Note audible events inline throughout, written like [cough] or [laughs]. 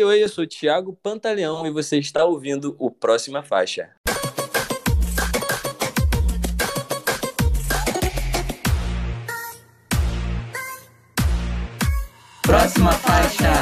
Oi, oi, eu sou o Thiago Pantaleão e você está ouvindo o Próxima Faixa. Próxima faixa.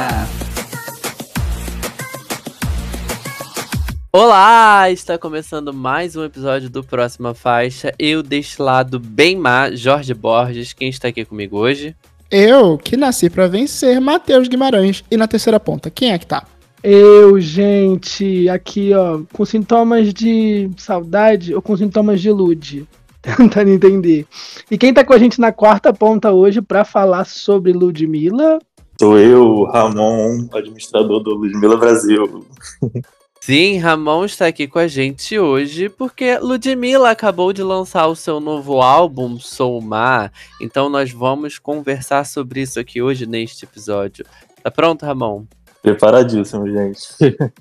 Olá! Está começando mais um episódio do Próxima Faixa. Eu deste lado bem má, Jorge Borges. Quem está aqui comigo hoje? Eu, que nasci pra vencer, Matheus Guimarães. E na terceira ponta, quem é que tá? Eu, gente, aqui, ó, com sintomas de saudade ou com sintomas de lude. [laughs] Tentando entender. E quem tá com a gente na quarta ponta hoje pra falar sobre Ludmilla? Sou eu, Ramon, administrador do Ludmilla Brasil. [laughs] Sim, Ramon está aqui com a gente hoje porque Ludmilla acabou de lançar o seu novo álbum, Sou Mar. Então nós vamos conversar sobre isso aqui hoje neste episódio. Tá pronto, Ramon? Preparadíssimo, gente. [laughs]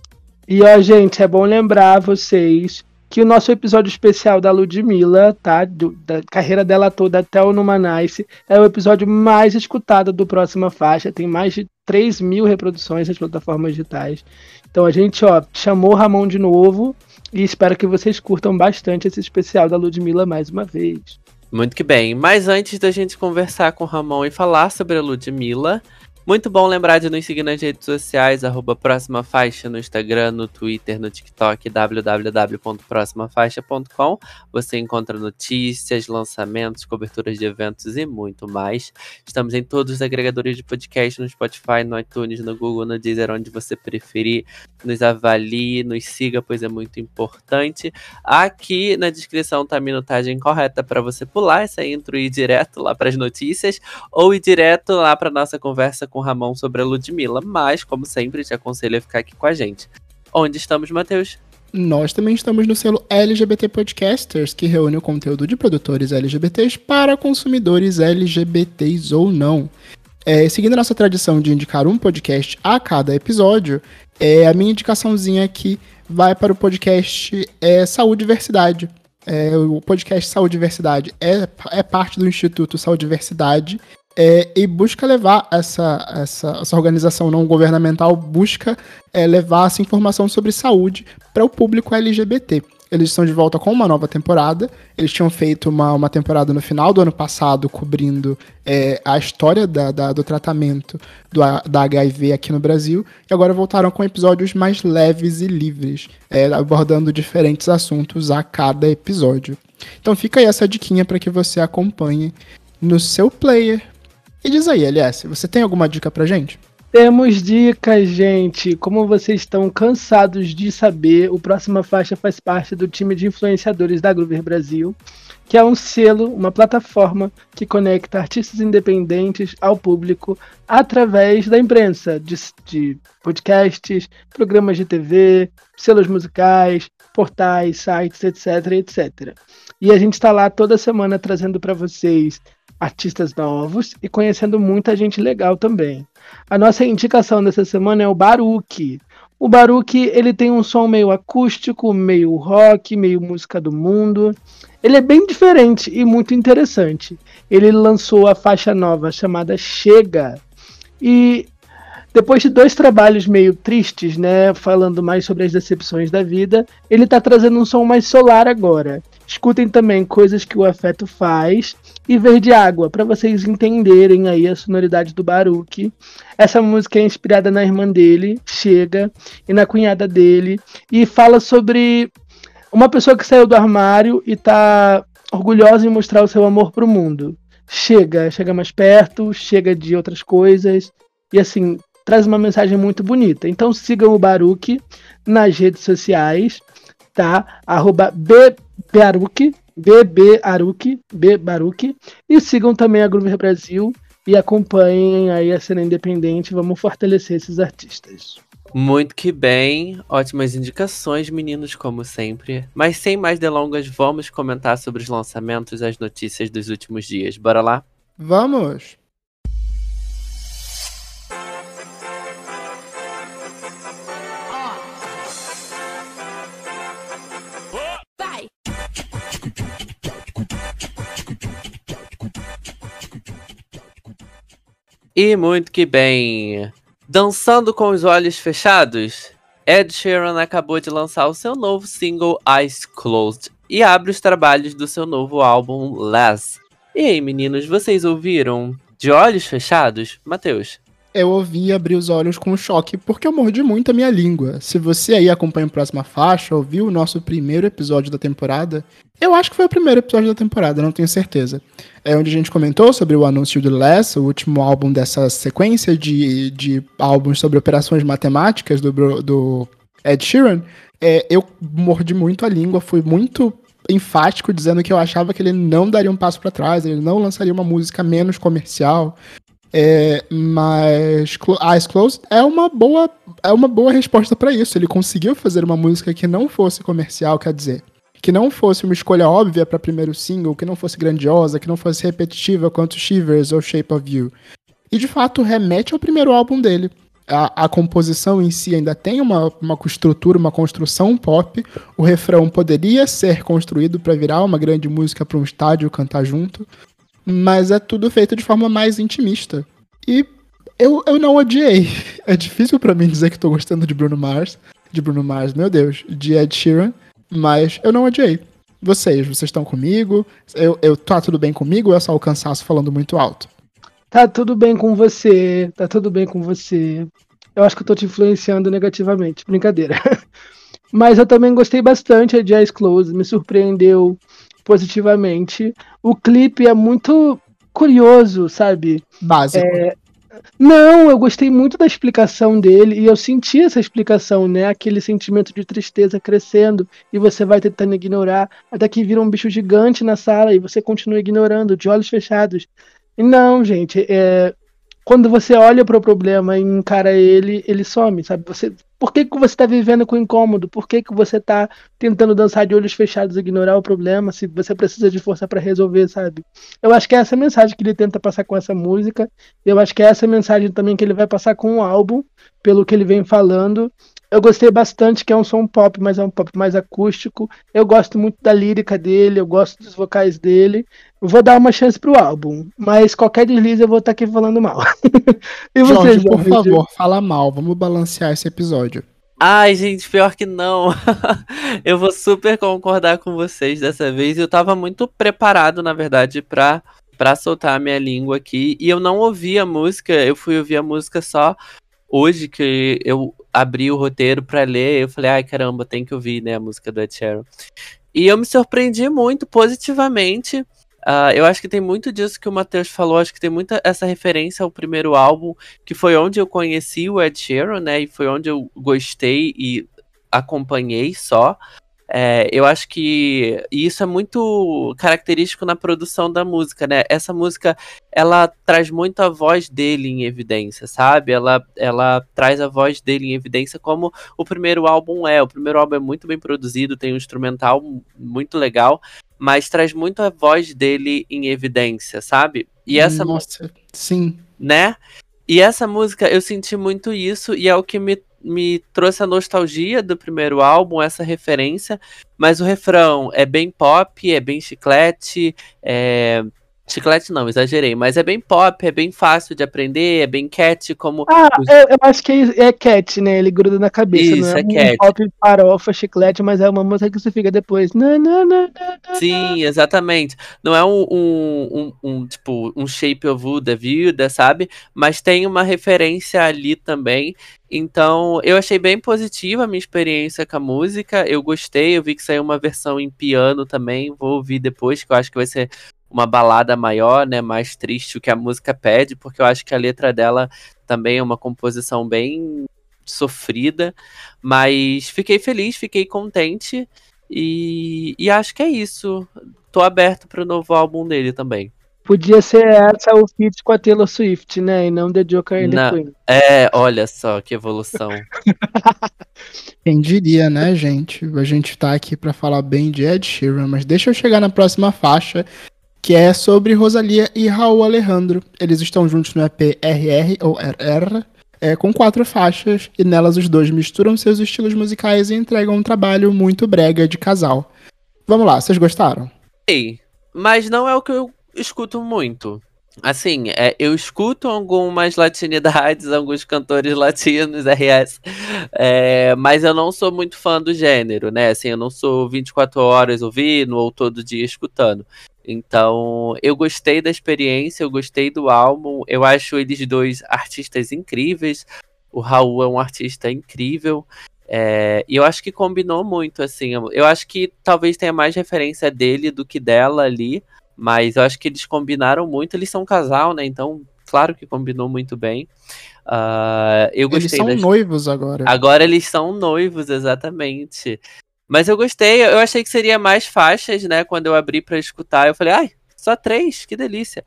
E ó, gente, é bom lembrar vocês que o nosso episódio especial da Ludmilla, tá? Do, da carreira dela toda até o Numanice, é o episódio mais escutado do Próxima Faixa. Tem mais de 3 mil reproduções nas plataformas digitais. Então a gente, ó, chamou Ramon de novo e espero que vocês curtam bastante esse especial da Ludmilla mais uma vez. Muito que bem. Mas antes da gente conversar com o Ramon e falar sobre a Ludmilla, muito bom lembrar de nos seguir nas redes sociais, arroba Próxima Faixa no Instagram, no Twitter, no TikTok, www.proximafaixa.com. Você encontra notícias, lançamentos, coberturas de eventos e muito mais. Estamos em todos os agregadores de podcast, no Spotify, no iTunes, no Google, no Deezer, onde você preferir. Nos avalie, nos siga, pois é muito importante. Aqui na descrição tá a minutagem correta para você pular essa intro e ir direto lá para as notícias ou ir direto lá para nossa conversa com com o Ramon sobre a Ludmilla, mas, como sempre, te aconselho a ficar aqui com a gente. Onde estamos, Matheus? Nós também estamos no selo LGBT Podcasters, que reúne o conteúdo de produtores LGBTs para consumidores LGBTs ou não. É, seguindo a nossa tradição de indicar um podcast a cada episódio, é, a minha indicaçãozinha aqui vai para o podcast é, Saúde e Diversidade. É, o podcast Saúde e Diversidade é, é parte do Instituto Saúde e Diversidade é, e busca levar essa, essa, essa organização não governamental busca é, levar essa informação sobre saúde para o público LGBT. Eles estão de volta com uma nova temporada. Eles tinham feito uma, uma temporada no final do ano passado cobrindo é, a história da, da, do tratamento do, da HIV aqui no Brasil. E agora voltaram com episódios mais leves e livres, é, abordando diferentes assuntos a cada episódio. Então fica aí essa diquinha para que você acompanhe no seu player e diz aí, LS, você tem alguma dica pra gente? Temos dicas, gente. Como vocês estão cansados de saber, o Próxima Faixa faz parte do time de influenciadores da Groover Brasil, que é um selo, uma plataforma que conecta artistas independentes ao público através da imprensa, de, de podcasts, programas de TV, selos musicais, portais, sites, etc, etc. E a gente está lá toda semana trazendo para vocês artistas novos e conhecendo muita gente legal também. A nossa indicação dessa semana é o Baruque. O Baruque ele tem um som meio acústico, meio rock, meio música do mundo. Ele é bem diferente e muito interessante. Ele lançou a faixa nova chamada Chega. E depois de dois trabalhos meio tristes, né, falando mais sobre as decepções da vida, ele está trazendo um som mais solar agora. Escutem também coisas que o afeto faz e Verde Água, para vocês entenderem aí a sonoridade do Baruque. Essa música é inspirada na irmã dele, Chega, e na cunhada dele, e fala sobre uma pessoa que saiu do armário e está orgulhosa em mostrar o seu amor para o mundo. Chega, chega mais perto, chega de outras coisas, e assim, traz uma mensagem muito bonita. Então sigam o Baruque nas redes sociais, tá? Arroba Baruque, BB Aruki, B Baruki, e sigam também a Groover Brasil e acompanhem aí a cena independente, vamos fortalecer esses artistas. Muito que bem, ótimas indicações, meninos, como sempre. Mas sem mais delongas, vamos comentar sobre os lançamentos e as notícias dos últimos dias. Bora lá? Vamos! E muito que bem. Dançando com os olhos fechados, Ed Sheeran acabou de lançar o seu novo single Eyes Closed e abre os trabalhos do seu novo álbum Less. E aí, meninos, vocês ouviram de olhos fechados? Matheus? Eu ouvi e abri os olhos com choque, porque eu mordi muito a minha língua. Se você aí acompanha a próxima faixa, ouviu o nosso primeiro episódio da temporada, eu acho que foi o primeiro episódio da temporada, não tenho certeza. É onde a gente comentou sobre o anúncio do Less, o último álbum dessa sequência de, de álbuns sobre operações matemáticas do, do Ed Sheeran. É, eu mordi muito a língua, fui muito enfático dizendo que eu achava que ele não daria um passo para trás, ele não lançaria uma música menos comercial. É, mas Eyes Closed é uma boa é uma boa resposta para isso. Ele conseguiu fazer uma música que não fosse comercial, quer dizer, que não fosse uma escolha óbvia para primeiro single, que não fosse grandiosa, que não fosse repetitiva quanto Shivers ou Shape of You. E de fato remete ao primeiro álbum dele. A, a composição em si ainda tem uma, uma estrutura, uma construção pop. O refrão poderia ser construído para virar uma grande música para um estádio cantar junto, mas é tudo feito de forma mais intimista. E eu, eu não odiei. [laughs] É difícil para mim dizer que tô gostando de Bruno Mars, de Bruno Mars, meu Deus, de Ed Sheeran, mas eu não odiei. Vocês, vocês estão comigo? Eu, eu tá tudo bem comigo ou é só o cansaço falando muito alto? Tá tudo bem com você, tá tudo bem com você. Eu acho que eu tô te influenciando negativamente, brincadeira. [laughs] Mas eu também gostei bastante de Eyes Close, me surpreendeu positivamente. O clipe é muito curioso, sabe? Básico. É, não, eu gostei muito da explicação dele e eu senti essa explicação, né? Aquele sentimento de tristeza crescendo e você vai tentando ignorar até que vira um bicho gigante na sala e você continua ignorando de olhos fechados. Não, gente, é, quando você olha para o problema e encara ele, ele some, sabe? Você, por que, que você está vivendo com incômodo? Por que, que você está tentando dançar de olhos fechados e ignorar o problema se você precisa de força para resolver, sabe? Eu acho que é essa mensagem que ele tenta passar com essa música. Eu acho que é essa mensagem também que ele vai passar com o álbum, pelo que ele vem falando. Eu gostei bastante que é um som pop, mas é um pop mais acústico. Eu gosto muito da lírica dele, eu gosto dos vocais dele. Eu vou dar uma chance pro álbum, mas qualquer deslize eu vou estar tá aqui falando mal. [laughs] e vocês, Jorge, por favor, fala mal, vamos balancear esse episódio. Ai, gente, pior que não. [laughs] eu vou super concordar com vocês dessa vez. Eu tava muito preparado, na verdade, pra, pra soltar a minha língua aqui. E eu não ouvi a música, eu fui ouvir a música só hoje que eu abri o roteiro para ler, eu falei, ai caramba, tem que ouvir né, a música do Ed Sheeran. E eu me surpreendi muito positivamente. Uh, eu acho que tem muito disso que o Matheus falou, acho que tem muita essa referência ao primeiro álbum, que foi onde eu conheci o Ed Sheeran, né? E foi onde eu gostei e acompanhei só. É, eu acho que isso é muito característico na produção da música, né? Essa música, ela traz muito a voz dele em evidência, sabe? Ela, ela traz a voz dele em evidência como o primeiro álbum é. O primeiro álbum é muito bem produzido, tem um instrumental muito legal, mas traz muito a voz dele em evidência, sabe? E essa Nossa, sim. Né? E essa música, eu senti muito isso, e é o que me me trouxe a nostalgia do primeiro álbum, essa referência, mas o refrão é bem pop, é bem chiclete, é, Chiclete não, exagerei, mas é bem pop, é bem fácil de aprender, é bem cat, como. Ah, os... eu, eu, acho que é cat, né? Ele gruda na cabeça. Isso, não é, é cat. pop, farofa, chiclete, mas é uma música que você fica depois. Não, não, não, Sim, exatamente. Não é um, um, um, um, tipo, um shape of wood da vida, sabe? Mas tem uma referência ali também. Então, eu achei bem positiva a minha experiência com a música. Eu gostei, eu vi que saiu uma versão em piano também. Vou ouvir depois, que eu acho que vai ser uma balada maior, né, mais triste o que a música pede, porque eu acho que a letra dela também é uma composição bem sofrida, mas fiquei feliz, fiquei contente e, e acho que é isso. Tô aberto para o novo álbum dele também. Podia ser essa o feat com a Taylor Swift, né? E não The Joker and the Queen. É, olha só que evolução. [laughs] Quem diria, né, gente? A gente tá aqui para falar bem de Ed Sheeran, mas deixa eu chegar na próxima faixa, que é sobre Rosalia e Raul Alejandro. Eles estão juntos no EP RR ou RR, é, com quatro faixas, e nelas os dois misturam seus estilos musicais e entregam um trabalho muito brega de casal. Vamos lá, vocês gostaram? Ei, mas não é o que eu escuto muito. Assim, é, eu escuto algumas latinidades, [laughs] alguns cantores latinos, RS, é, mas eu não sou muito fã do gênero, né? Assim, eu não sou 24 horas ouvindo ou todo dia escutando. Então, eu gostei da experiência, eu gostei do álbum, eu acho eles dois artistas incríveis. O Raul é um artista incrível. É, e eu acho que combinou muito, assim. Eu acho que talvez tenha mais referência dele do que dela ali. Mas eu acho que eles combinaram muito. Eles são um casal, né? Então, claro que combinou muito bem. Uh, eu gostei eles são das... noivos agora. Agora eles são noivos, exatamente. Mas eu gostei, eu achei que seria mais faixas, né? Quando eu abri para escutar, eu falei, ai, só três, que delícia.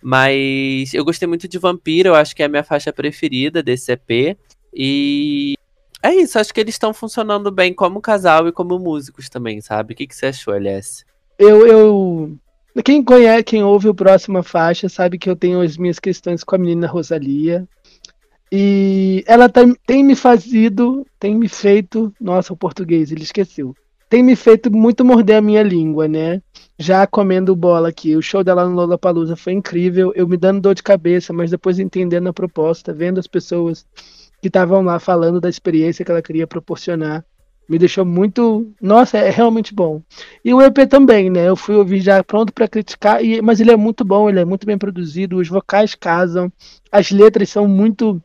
Mas eu gostei muito de Vampiro, eu acho que é a minha faixa preferida desse EP. E é isso, acho que eles estão funcionando bem como casal e como músicos também, sabe? O que, que você achou, LS? Eu, eu quem conhece, quem ouve o próxima faixa, sabe que eu tenho as minhas questões com a menina Rosalia. E ela tem, me fazido, tem me feito. Nossa, o português, ele esqueceu. Tem me feito muito morder a minha língua, né? Já comendo bola aqui. O show dela no Lollapalooza foi incrível. Eu me dando dor de cabeça, mas depois entendendo a proposta, vendo as pessoas que estavam lá falando da experiência que ela queria proporcionar me deixou muito. Nossa, é realmente bom. E o EP também, né? Eu fui ouvir já pronto para criticar, e... mas ele é muito bom, ele é muito bem produzido, os vocais casam, as letras são muito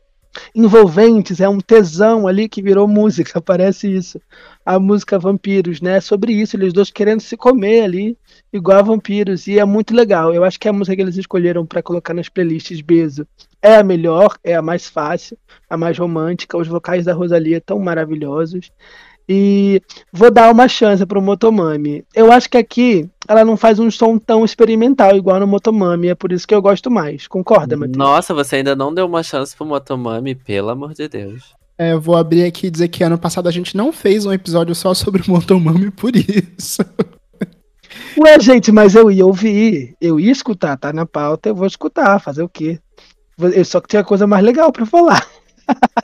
envolventes, é um tesão ali que virou música, [laughs] parece isso. A música Vampiros, né? Sobre isso, eles dois querendo se comer ali, igual a vampiros, e é muito legal. Eu acho que a música que eles escolheram para colocar nas playlists Bezo é a melhor, é a mais fácil, a mais romântica. Os vocais da Rosalia tão maravilhosos. E vou dar uma chance pro Motomami. Eu acho que aqui ela não faz um som tão experimental igual no Motomami, é por isso que eu gosto mais. Concorda, Matheus? Nossa, você ainda não deu uma chance pro Motomami, pelo amor de Deus. É, eu vou abrir aqui e dizer que ano passado a gente não fez um episódio só sobre o Motomami por isso. [laughs] Ué, gente, mas eu ia ouvir, eu ia escutar, tá na pauta, eu vou escutar, fazer o quê? Eu só que tinha coisa mais legal para falar.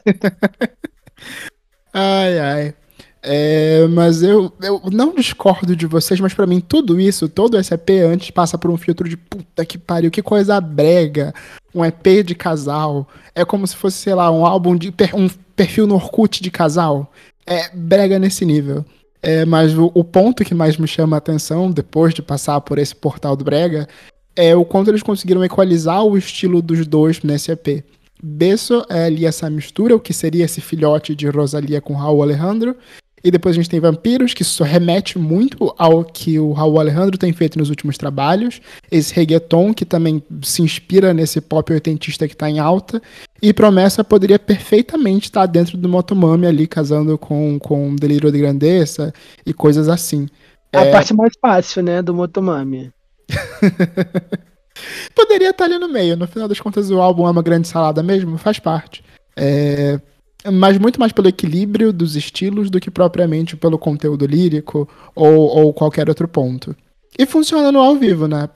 [laughs] ai, ai. É, mas eu, eu não discordo de vocês, mas para mim tudo isso, todo esse EP antes passa por um filtro de puta que pariu, que coisa brega. Um EP de casal. É como se fosse, sei lá, um álbum de. um perfil no Orkut de casal. É brega nesse nível. É, mas o, o ponto que mais me chama a atenção, depois de passar por esse portal do Brega, é o quanto eles conseguiram equalizar o estilo dos dois nesse EP. Besso é ali essa mistura, o que seria esse filhote de Rosalia com Raul Alejandro, e depois a gente tem Vampiros, que isso remete muito ao que o Raul Alejandro tem feito nos últimos trabalhos. Esse reggaeton, que também se inspira nesse pop oitentista que está em alta. E Promessa poderia perfeitamente estar tá dentro do Motomami ali, casando com, com Delírio de Grandeza e coisas assim. A é... parte mais fácil, né, do Motomami. [laughs] poderia estar tá ali no meio. No final das contas, o álbum é uma grande salada mesmo, faz parte. É, mas muito mais pelo equilíbrio dos estilos do que propriamente pelo conteúdo lírico ou, ou qualquer outro ponto. E funciona no ao vivo, né?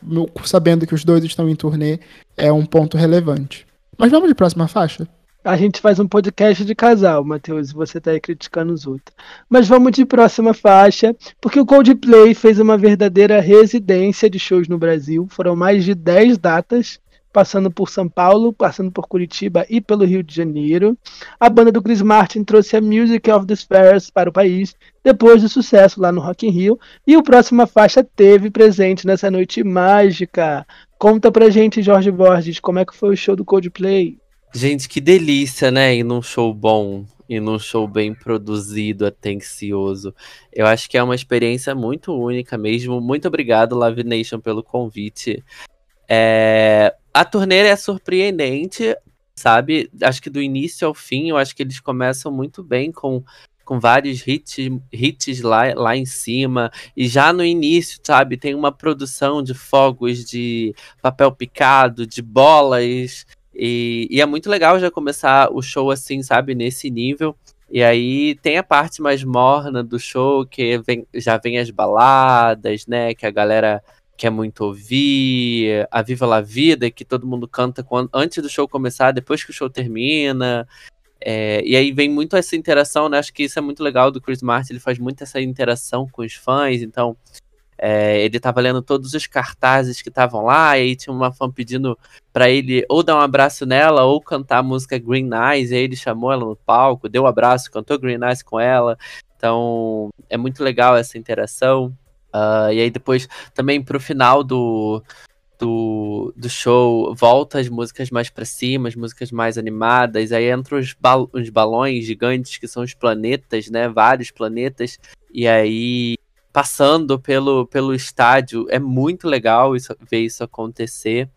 Sabendo que os dois estão em turnê, é um ponto relevante. Mas vamos de próxima faixa? A gente faz um podcast de casal, Matheus, e você tá aí criticando os outros. Mas vamos de próxima faixa, porque o Coldplay fez uma verdadeira residência de shows no Brasil. Foram mais de 10 datas passando por São Paulo, passando por Curitiba e pelo Rio de Janeiro. A banda do Chris Martin trouxe a Music of the Spheres para o país, depois do sucesso lá no Rock in Rio, e o próxima faixa teve presente nessa noite mágica. Conta pra gente, Jorge Borges, como é que foi o show do Coldplay? Gente, que delícia, né? E num show bom, e num show bem produzido, atencioso. Eu acho que é uma experiência muito única mesmo. Muito obrigado, Live Nation, pelo convite. É, a turnê é surpreendente, sabe? Acho que do início ao fim, eu acho que eles começam muito bem com, com vários hits, hits lá, lá em cima. E já no início, sabe, tem uma produção de fogos, de papel picado, de bolas. E, e é muito legal já começar o show assim, sabe, nesse nível. E aí tem a parte mais morna do show, que vem, já vem as baladas, né? Que a galera quer muito ouvir, a Viva la Vida, que todo mundo canta quando, antes do show começar, depois que o show termina. É, e aí vem muito essa interação, né? Acho que isso é muito legal do Chris Martin, ele faz muito essa interação com os fãs, então É, ele tava lendo todos os cartazes que estavam lá, e aí tinha uma fã pedindo para ele ou dar um abraço nela ou cantar a música Green Eyes, e aí ele chamou ela no palco, deu um abraço, cantou Green Eyes com ela. Então é muito legal essa interação. Uh, e aí depois também pro final do, do, do show volta as músicas mais para cima, as músicas mais animadas, aí entram os, bal os balões gigantes que são os planetas, né? Vários planetas, e aí passando pelo, pelo estádio. É muito legal isso, ver isso acontecer.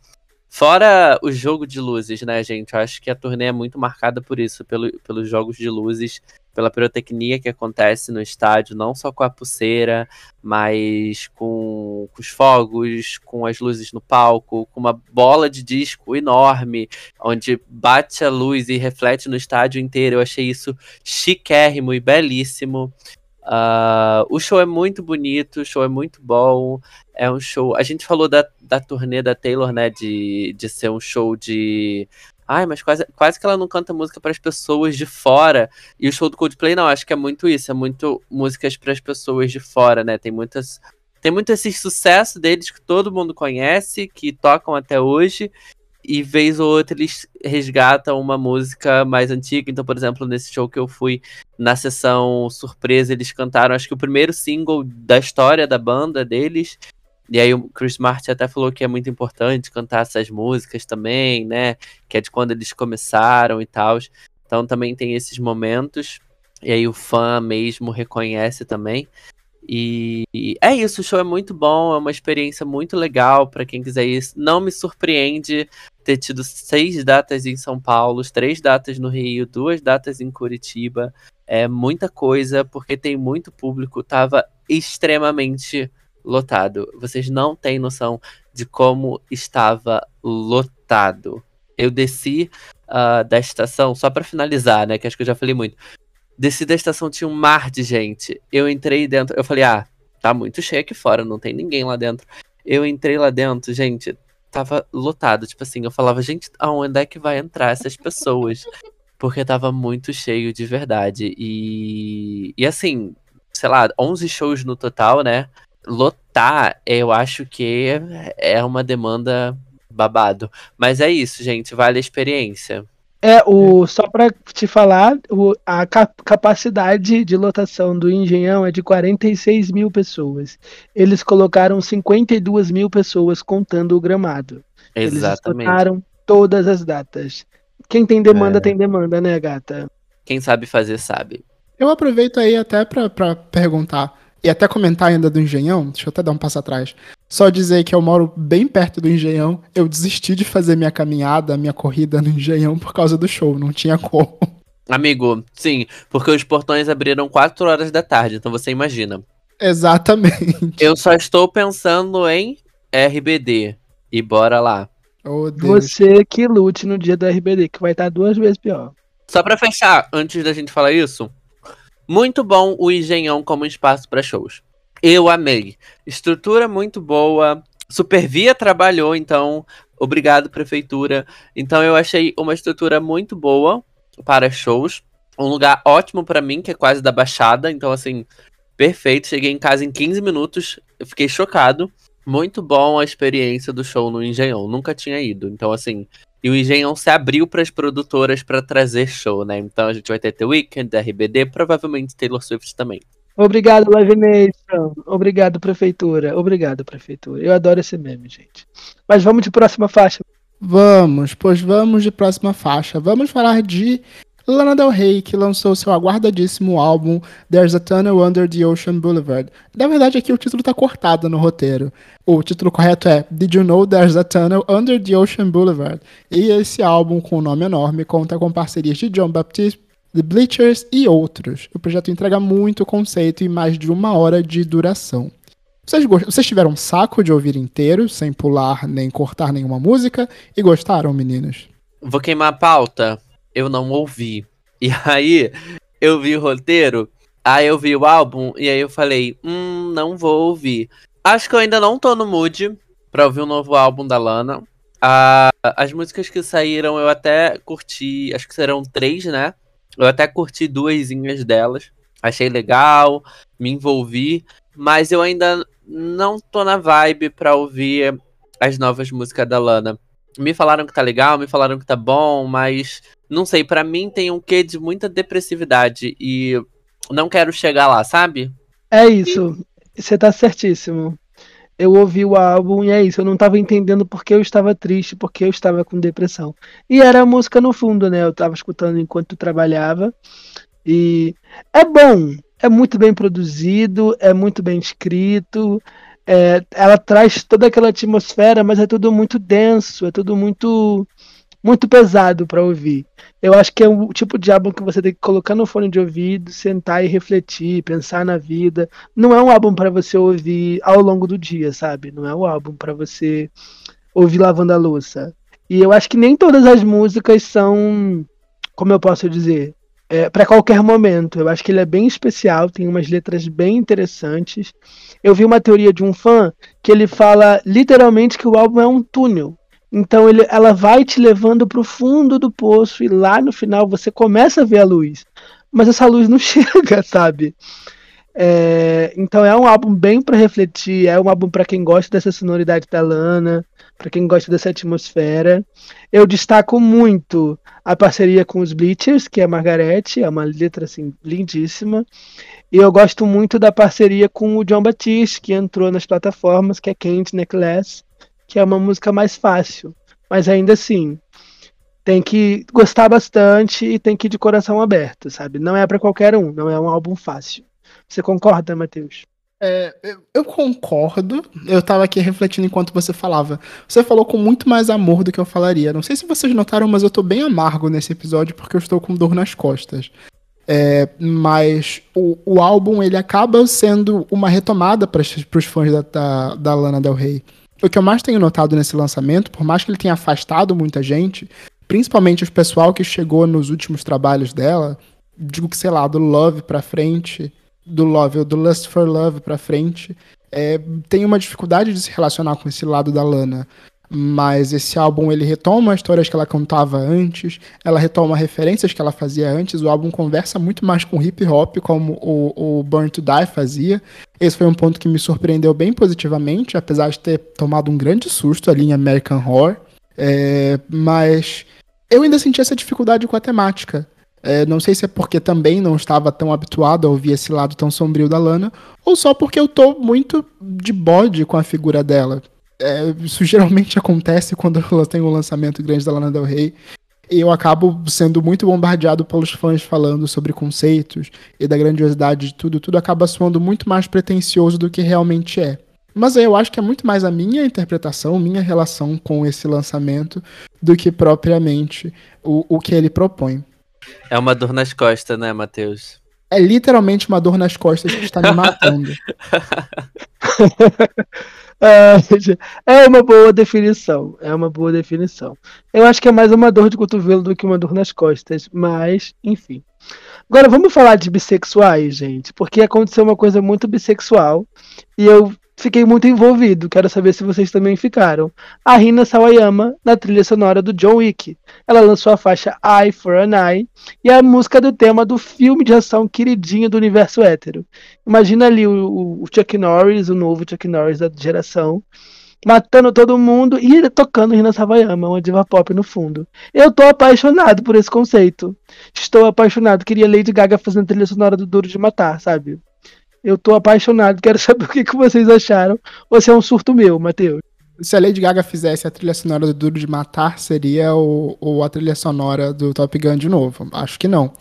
Fora o jogo de luzes, né, gente? Eu acho que a turnê é muito marcada por isso, pelo, pelos jogos de luzes, pela pirotecnia que acontece no estádio, não só com a pulseira, mas com, com os fogos, com as luzes no palco, com uma bola de disco enorme, onde bate a luz e reflete no estádio inteiro. Eu achei isso chiquérrimo e belíssimo. Uh, o show é muito bonito, o show é muito bom. É um show. A gente falou da, da turnê da Taylor, né? De, de ser um show de. Ai, mas quase, quase que ela não canta música para as pessoas de fora. E o show do Coldplay, não, acho que é muito isso. É muito músicas para as pessoas de fora, né? Tem muitas. Tem muito esse sucesso deles que todo mundo conhece, que tocam até hoje e vez ou outra eles resgatam uma música mais antiga. Então, por exemplo, nesse show que eu fui na sessão surpresa, eles cantaram acho que o primeiro single da história da banda deles. E aí o Chris Martin até falou que é muito importante cantar essas músicas também, né? Que é de quando eles começaram e tal. Então também tem esses momentos. E aí o fã mesmo reconhece também. E é isso, o show é muito bom, é uma experiência muito legal para quem quiser ir. Não me surpreende ter tido seis datas em São Paulo, três datas no Rio, duas datas em Curitiba. É muita coisa, porque tem muito público, tava extremamente lotado. Vocês não têm noção de como estava lotado. Eu desci uh, da estação, só para finalizar, né? Que acho que eu já falei muito. Desci da estação, tinha um mar de gente. Eu entrei dentro, eu falei, ah, tá muito cheio aqui fora, não tem ninguém lá dentro. Eu entrei lá dentro, gente, tava lotado. Tipo assim, eu falava, gente, aonde é que vai entrar essas pessoas? Porque tava muito cheio de verdade. E, e assim, sei lá, 11 shows no total, né? Lotar, eu acho que é uma demanda babado. Mas é isso, gente, vale a experiência. É, o, só para te falar, o, a capacidade de lotação do Engenhão é de 46 mil pessoas. Eles colocaram 52 mil pessoas contando o gramado. Exatamente. Eles lotaram todas as datas. Quem tem demanda, é. tem demanda, né, gata? Quem sabe fazer, sabe. Eu aproveito aí até para perguntar e até comentar ainda do Engenhão, deixa eu até dar um passo atrás. Só dizer que eu moro bem perto do Engenhão. Eu desisti de fazer minha caminhada, minha corrida no Engenhão por causa do show, não tinha como. Amigo, sim, porque os portões abriram 4 horas da tarde, então você imagina. Exatamente. Eu só estou pensando em RBD. E bora lá. Oh, você que lute no dia do RBD, que vai estar duas vezes pior. Só pra fechar, antes da gente falar isso, muito bom o Engenhão como espaço para shows. Eu amei. Estrutura muito boa. Supervia trabalhou, então, obrigado, prefeitura. Então, eu achei uma estrutura muito boa para shows. Um lugar ótimo para mim, que é quase da Baixada. Então, assim, perfeito. Cheguei em casa em 15 minutos. Eu fiquei chocado. Muito bom a experiência do show no Engenhão. Nunca tinha ido. Então, assim. E o Engenhão se abriu para as produtoras para trazer show, né? Então a gente vai ter The Weeknd, RBD, provavelmente Taylor Swift também. Obrigado, Live Nation. Obrigado, Prefeitura. Obrigado, Prefeitura. Eu adoro esse meme, gente. Mas vamos de próxima faixa. Vamos, pois vamos de próxima faixa. Vamos falar de Lana Del Rey, que lançou seu aguardadíssimo álbum There's a Tunnel Under the Ocean Boulevard. Na verdade, aqui o título está cortado no roteiro. O título correto é Did You Know There's a Tunnel Under the Ocean Boulevard? E esse álbum, com um nome enorme, conta com parcerias de John Baptiste, The Bleachers e outros. O projeto entrega muito conceito e mais de uma hora de duração. Vocês, Vocês tiveram um saco de ouvir inteiro, sem pular nem cortar nenhuma música, e gostaram, meninos? Vou queimar a pauta. Eu não ouvi. E aí, eu vi o roteiro, aí eu vi o álbum, e aí eu falei, hum, não vou ouvir. Acho que eu ainda não tô no mood pra ouvir o um novo álbum da Lana. Ah, as músicas que saíram eu até curti, acho que serão três, né? Eu até curti duas delas. Achei legal, me envolvi. Mas eu ainda não tô na vibe pra ouvir as novas músicas da Lana. Me falaram que tá legal, me falaram que tá bom, mas não sei, pra mim tem um quê de muita depressividade e não quero chegar lá, sabe? É isso. Você tá certíssimo. Eu ouvi o álbum e é isso. Eu não tava entendendo porque eu estava triste, porque eu estava com depressão. E era a música no fundo, né? Eu tava escutando enquanto trabalhava. E é bom, é muito bem produzido, é muito bem escrito. É, ela traz toda aquela atmosfera, mas é tudo muito denso, é tudo muito muito pesado para ouvir. Eu acho que é o tipo de álbum que você tem que colocar no fone de ouvido, sentar e refletir, pensar na vida. Não é um álbum para você ouvir ao longo do dia, sabe? Não é um álbum para você ouvir lavando a louça. E eu acho que nem todas as músicas são, como eu posso dizer, é, para qualquer momento. Eu acho que ele é bem especial, tem umas letras bem interessantes. Eu vi uma teoria de um fã que ele fala literalmente que o álbum é um túnel. Então ele, ela vai te levando para o fundo do poço e lá no final você começa a ver a luz. Mas essa luz não [laughs] chega, sabe? É, então é um álbum bem para refletir, é um álbum para quem gosta dessa sonoridade da Lana, para quem gosta dessa atmosfera. Eu destaco muito a parceria com os Bleachers, que é a Margarete, é uma letra assim lindíssima. E eu gosto muito da parceria com o John Batiste, que entrou nas plataformas, que é Candy Necklace que é uma música mais fácil. Mas ainda assim, tem que gostar bastante e tem que ir de coração aberto, sabe? Não é para qualquer um, não é um álbum fácil. Você concorda, Matheus? É, eu concordo. Eu tava aqui refletindo enquanto você falava. Você falou com muito mais amor do que eu falaria. Não sei se vocês notaram, mas eu tô bem amargo nesse episódio porque eu estou com dor nas costas. É, mas o, o álbum ele acaba sendo uma retomada para os fãs da, da, da Lana Del Rey o que eu mais tenho notado nesse lançamento, por mais que ele tenha afastado muita gente, principalmente o pessoal que chegou nos últimos trabalhos dela, digo que, sei lá, do Love pra frente, do Love ou do Lust for Love pra frente, é, tem uma dificuldade de se relacionar com esse lado da Lana mas esse álbum ele retoma histórias que ela contava antes, ela retoma referências que ela fazia antes, o álbum conversa muito mais com hip hop, como o, o Burn to Die fazia. Esse foi um ponto que me surpreendeu bem positivamente, apesar de ter tomado um grande susto ali em American Horror. É, mas eu ainda senti essa dificuldade com a temática. É, não sei se é porque também não estava tão habituado a ouvir esse lado tão sombrio da Lana, ou só porque eu tô muito de bode com a figura dela é, isso geralmente [laughs] acontece quando ela tem um lançamento grande da Lana Del Rey. Eu acabo sendo muito bombardeado pelos fãs falando sobre conceitos e da grandiosidade de tudo. Tudo acaba soando muito mais pretencioso do que realmente é. Mas eu acho que é muito mais a minha interpretação, minha relação com esse lançamento, do que propriamente o, o que ele propõe. É uma dor nas costas, né, Matheus? É literalmente uma dor nas costas que está me matando. [laughs] [laughs] é uma boa definição. É uma boa definição. Eu acho que é mais uma dor de cotovelo do que uma dor nas costas, mas, enfim. Agora vamos falar de bissexuais, gente, porque aconteceu uma coisa muito bissexual e eu fiquei muito envolvido. Quero saber se vocês também ficaram. A Rina Sawayama, na trilha sonora do John Wick. Ela lançou a faixa Eye for an Eye e a música do tema do filme de ação queridinho do universo hétero. Imagina ali o, o Chuck Norris, o novo Chuck Norris da geração, matando todo mundo e tocando Rina Sawayama, uma diva pop no fundo. Eu tô apaixonado por esse conceito. Estou apaixonado. Queria Lady Gaga fazendo trilha sonora do Duro de Matar, sabe? Eu tô apaixonado, quero saber [laughs] o que, que vocês acharam. Se é um surto meu, Matheus? Se a Lady Gaga fizesse a trilha sonora do Duro de Matar, seria o, o, a trilha sonora do Top Gun de novo. Acho que não.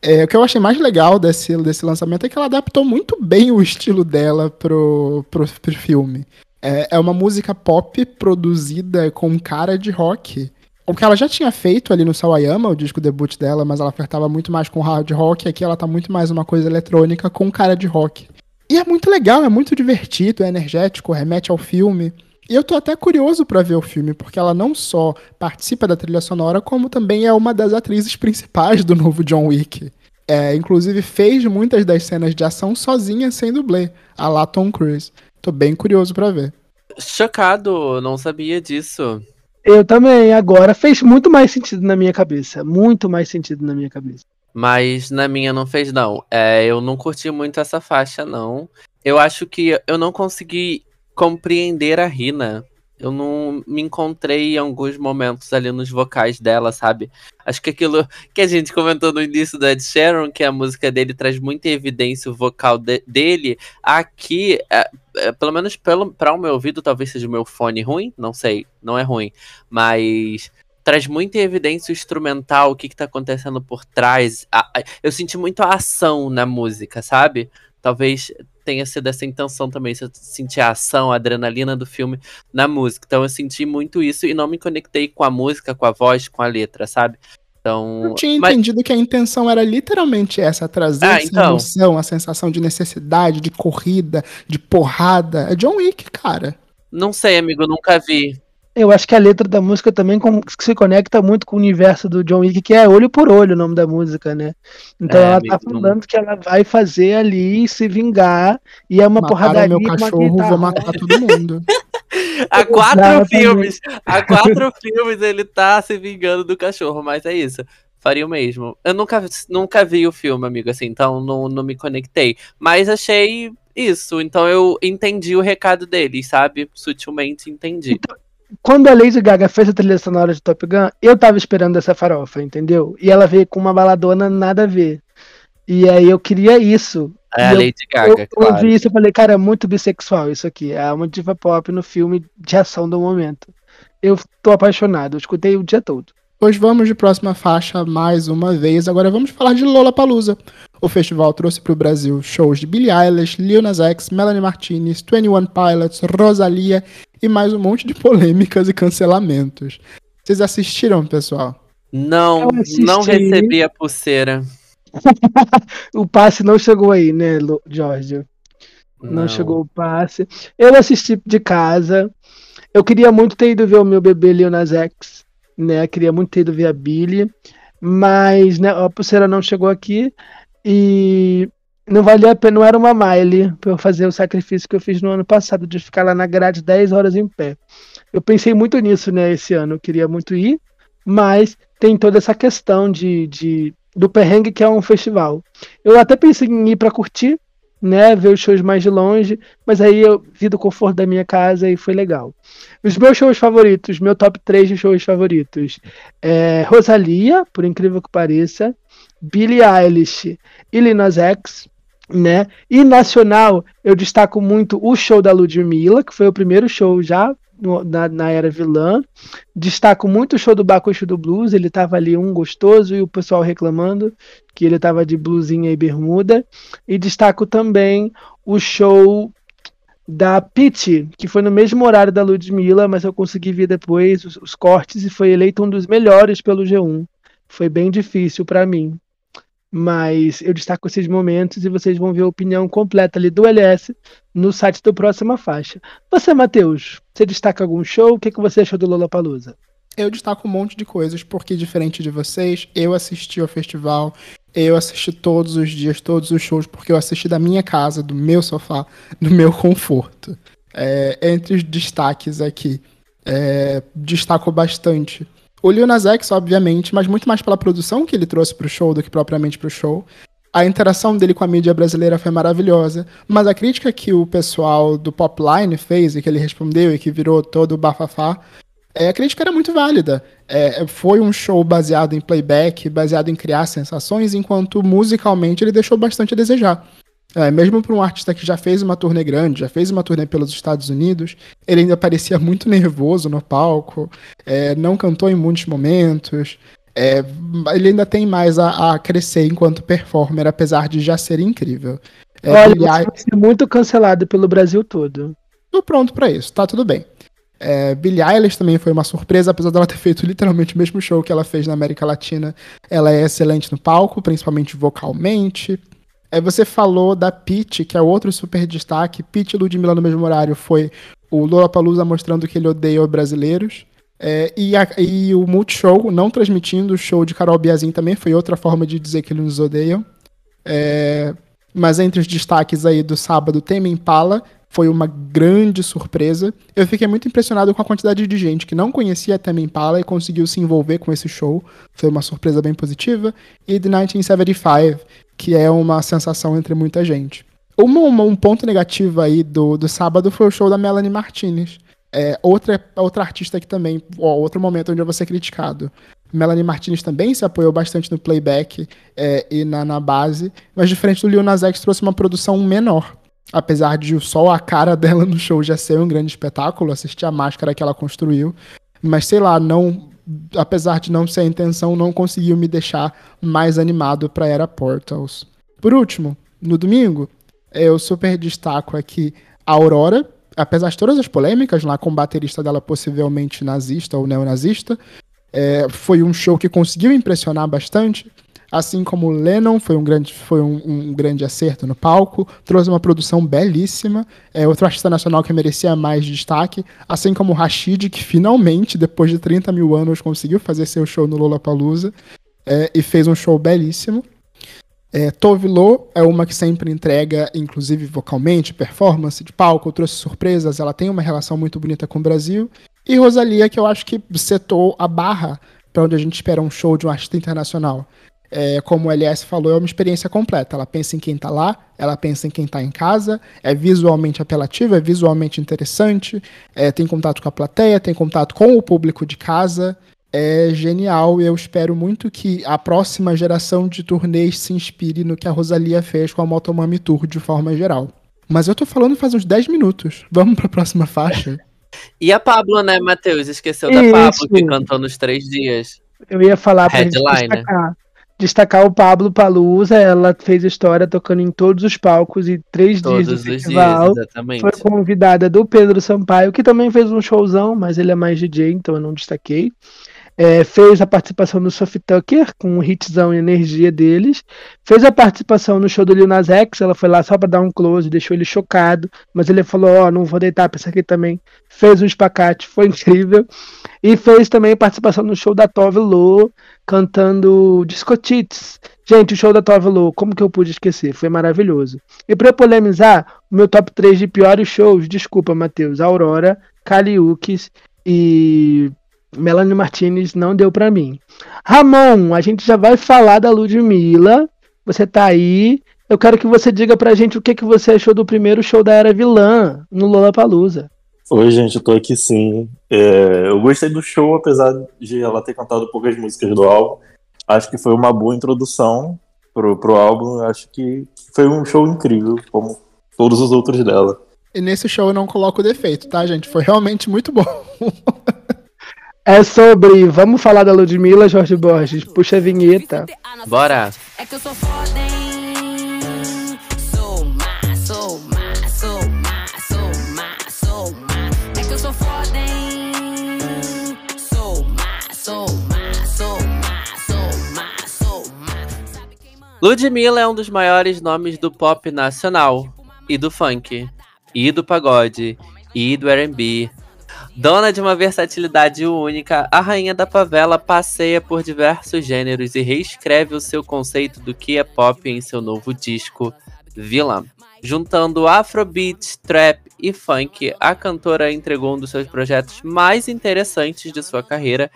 É, o que eu achei mais legal desse, desse lançamento é que ela adaptou muito bem o estilo dela pro, pro, pro filme. É, é uma música pop produzida com cara de rock o que ela já tinha feito ali no Sawayama, o disco debut dela, mas ela flertava muito mais com hard rock, aqui ela tá muito mais uma coisa eletrônica com cara de rock. E é muito legal, é muito divertido, é energético, remete ao filme. E eu tô até curioso para ver o filme, porque ela não só participa da trilha sonora, como também é uma das atrizes principais do novo John Wick. É, inclusive fez muitas das cenas de ação sozinha, sem dublê, a lá Tom Cruise. Tô bem curioso para ver. Chocado, não sabia disso. Eu também, agora fez muito mais sentido na minha cabeça. Muito mais sentido na minha cabeça. Mas na minha não fez, não. É, eu não curti muito essa faixa, não. Eu acho que eu não consegui compreender a Rina. Eu não me encontrei em alguns momentos ali nos vocais dela, sabe? Acho que aquilo que a gente comentou no início do Ed Sheeran, que a música dele traz muita evidência o vocal de, dele, aqui, é, é, pelo menos para o meu ouvido, talvez seja o meu fone ruim, não sei, não é ruim, mas traz muita evidência instrumental, o que, que tá acontecendo por trás. eu senti muito a ação na música, sabe? Talvez tenha sido essa intenção também, se eu sentir a ação, a adrenalina do filme na música. Então eu senti muito isso e não me conectei com a música, com a voz, com a letra, sabe? Então, eu tinha mas... entendido que a intenção era literalmente essa, trazer ah, essa então... emoção, a sensação de necessidade, de corrida, de porrada. É John Wick, cara. Não sei, amigo, nunca vi. Eu acho que a letra da música também se conecta muito com o universo do John Wick, que é Olho por Olho o nome da música, né? Então é, ela tá falando que ela vai fazer ali se vingar e é uma Mataram porradaria. meu cachorro, vou matar todo mundo. [laughs] há quatro Exatamente. filmes, há quatro filmes ele tá se vingando do cachorro, mas é isso. Faria o mesmo. Eu nunca, nunca vi o filme, amigo, assim, então não, não me conectei. Mas achei isso, então eu entendi o recado dele, sabe? Sutilmente entendi. Então, quando a Lady Gaga fez a trilha sonora de Top Gun, eu tava esperando essa farofa, entendeu? E ela veio com uma baladona nada a ver. E aí eu queria isso. É a Lady Gaga, eu, claro. Eu vi isso e falei, cara, é muito bissexual isso aqui. É uma diva pop no filme de ação do momento. Eu tô apaixonado, eu escutei o dia todo. Pois vamos de próxima faixa mais uma vez. Agora vamos falar de Lola Palusa. O festival trouxe para o Brasil shows de Billie Eilish, Lil Nas X, Melanie Martinez, 21 Pilots, Rosalia e mais um monte de polêmicas e cancelamentos. Vocês assistiram, pessoal? Não, não recebi a pulseira. [laughs] o passe não chegou aí, né, Jorge? Não. não chegou o passe. Eu assisti de casa. Eu queria muito ter ido ver o meu bebê Lil Nas X né? Queria muito ter ido ver a Billy, mas né, a pulseira não chegou aqui e não valia a pena, não era uma mile para eu fazer o sacrifício que eu fiz no ano passado de ficar lá na grade 10 horas em pé. Eu pensei muito nisso, né, esse ano, eu queria muito ir, mas tem toda essa questão de, de do perrengue que é um festival. Eu até pensei em ir para curtir, né, ver os shows mais de longe, mas aí eu vi do conforto da minha casa e foi legal. Os meus shows favoritos, meu top 3 de shows favoritos, é Rosalia, por incrível que pareça, Billie Eilish e Lil Nas X, né? E nacional, eu destaco muito o show da Ludmilla, que foi o primeiro show já no, na, na, era vilã. Destaco muito o show do Bacuxo do Blues, ele tava ali um gostoso e o pessoal reclamando que ele tava de blusinha e bermuda. E destaco também o show da Pete, que foi no mesmo horário da Ludmilla, mas eu consegui ver depois os, os cortes e foi eleito um dos melhores pelo G1. Foi bem difícil para mim. Mas eu destaco esses momentos e vocês vão ver a opinião completa ali do LS no site do Próxima Faixa. Você, Matheus, você destaca algum show? O que, que você achou do Lollapalooza? Eu destaco um monte de coisas, porque diferente de vocês, eu assisti ao festival, eu assisti todos os dias, todos os shows, porque eu assisti da minha casa, do meu sofá, do meu conforto. É, entre os destaques aqui, é, destaco bastante o Lil Nas X, obviamente, mas muito mais pela produção que ele trouxe pro show do que propriamente pro show. A interação dele com a mídia brasileira foi maravilhosa, mas a crítica que o pessoal do Popline fez e que ele respondeu e que virou todo o bafafá, é, a crítica era muito válida. É, foi um show baseado em playback, baseado em criar sensações, enquanto musicalmente ele deixou bastante a desejar. É, mesmo para um artista que já fez uma turnê grande, já fez uma turnê pelos Estados Unidos, ele ainda parecia [laughs] muito nervoso no palco, é, não cantou em muitos momentos. É, ele ainda tem mais a, a, crescer enquanto performer, apesar de já ser incrível. É, Olha, Billie vai ser muito cancelado pelo Brasil todo. Tô pronto para isso, tá tudo bem. É, Billie Eilish também foi uma surpresa, apesar dela ter [laughs] feito literalmente o mesmo show que ela fez na América Latina. Ela é excelente no palco, principalmente vocalmente. É, você falou da Pete, que é outro super destaque. Pete e Ludmilla no mesmo horário foi o Lollapalooza mostrando que ele odeia os brasileiros. É, e, a, e, o Multishow não transmitindo o show de Carol Biazin também foi outra forma de dizer que eles nos odeiam. É, mas entre os destaques aí do sábado, Tame Impala foi uma grande surpresa. Eu fiquei muito impressionado com a quantidade de gente que não conhecia Tame Impala e conseguiu se envolver com esse show. Foi uma surpresa bem positiva. E The 1975, que é uma sensação entre muita gente. uma, uma- um ponto negativo aí do, do sábado foi o show da Melanie Martinez. É, outra, outra artista que também, ó, outro momento onde eu vou ser criticado. Melanie Martinez também se apoiou bastante no playback é, e na, na base, mas diferente do Lil Nas X trouxe uma produção menor. Apesar de só a cara [laughs] dela no show já ser um grande espetáculo, assistir a máscara que ela construiu. Mas sei lá, não, apesar de não ser a intenção, não conseguiu me deixar mais animado para Era Portals. Por último, no domingo, eu super destaco aqui a Aurora, apesar de todas as polêmicas lá com o baterista dela possivelmente nazista ou neonazista, é, foi um show que conseguiu impressionar bastante. Assim como Lennon foi um grande, foi um, um grande acerto no palco, trouxe uma produção belíssima. É outro artista nacional que merecia mais destaque, assim como Rashid, que finalmente, depois de 30 mil anos, conseguiu fazer seu show no Lollapalooza é, e fez um show belíssimo. É, Tove Lo é uma que sempre entrega, inclusive vocalmente, performance de palco, trouxe surpresas, ela tem uma relação muito bonita com o Brasil. E Rosalia, que eu acho que setou a barra para onde a gente espera um show de um artista internacional. É, como o LS falou, é uma experiência completa. Ela pensa em quem tá lá, ela pensa em quem tá em casa, é visualmente apelativo, é visualmente interessante, é, tem contato com a plateia, tem contato com o público de casa. É genial e eu espero muito que a próxima geração de turnês se inspire no que a Rosalia fez com a Motomami Tour de forma geral. Mas eu tô falando faz uns 10 minutos. Vamos pra próxima faixa? [laughs] E a Pablo, né, Matheus? Esqueceu da Isso. Pablo, que cantou nos três dias. Eu ia falar pra gente Headliner. destacar, destacar o Pablo Palusa. Ela fez história tocando em todos os palcos e três Todos dias do dias, festival. exatamente. Foi convidada do Pedro Sampaio, que também fez um showzão, mas ele é mais DJ, então eu não destaquei. É, fez a participação do Sophie Tucker, com o hitzão e energia deles. Fez a participação no show do Lil Nas X, ela foi lá só pra dar um close, deixou ele chocado, mas ele falou, ó, não vou deitar pra essa aqui também. Fez um espacate, foi [laughs] incrível. E fez também participação no show da Tove Lo, cantando Discotits. Gente, o show da Tove Lo, como que eu pude esquecer? Foi maravilhoso. E pra polemizar, o meu top 3 de piores shows, desculpa, Matheus, Aurora, Kaliukis e Melanie Martinez não deu pra mim. Ramon, a gente já vai falar da Ludmilla. Você tá aí. Eu quero que você diga pra gente o que, que você achou do primeiro show da Era Vilã no Lollapalooza. Oi, gente, eu tô aqui sim. É, eu gostei do show, apesar de ela ter cantado poucas músicas do álbum. Acho que foi uma boa introdução pro, pro álbum. Acho que foi um show incrível, como todos os outros dela. E nesse show eu não coloco defeito, tá, gente? Foi realmente muito bom. É sobre. Vamos falar da Ludmilla, Jorge Borges. Puxa a vinheta. Bora. É que eu sou foda, hein? Ludmilla é um dos maiores nomes do pop nacional, e do funk, e do pagode, e do R&B. Dona de uma versatilidade única, a rainha da favela passeia por diversos gêneros e reescreve o seu conceito do que é pop em seu novo disco, Vilã. Juntando afrobeat, trap e funk, a cantora entregou um dos seus projetos mais interessantes de sua carreira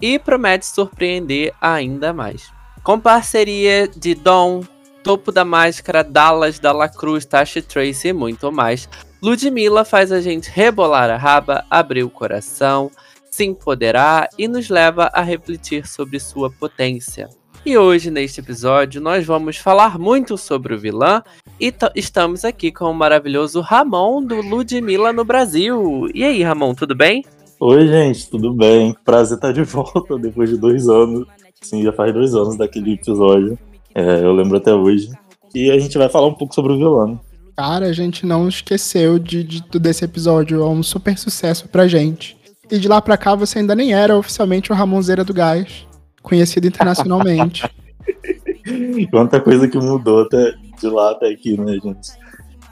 e promete surpreender ainda mais. Com parceria de Dom, Topo da Máscara, Dallas, Dalla Cruz, Tasha Trace e muito mais, Ludmilla faz a gente rebolar a raba, abrir o coração, se empoderar e nos leva a refletir sobre sua potência. E hoje, neste episódio, nós vamos falar muito sobre o vilã e estamos aqui com o maravilhoso Ramon do Ludmilla no Brasil. E aí, Ramon, tudo bem? Oi, gente, tudo bem? Prazer estar de volta depois de dois anos. Sim, já faz dois anos daquele episódio. É, eu lembro até hoje. E a gente vai falar um pouco sobre o vilão. Cara, a gente não esqueceu de, de- desse episódio. É um super sucesso pra gente. E de lá pra cá você ainda nem era oficialmente o Ramonzeira do Gás, conhecido internacionalmente. [laughs] Quanta coisa que mudou até de lá até aqui, né, gente?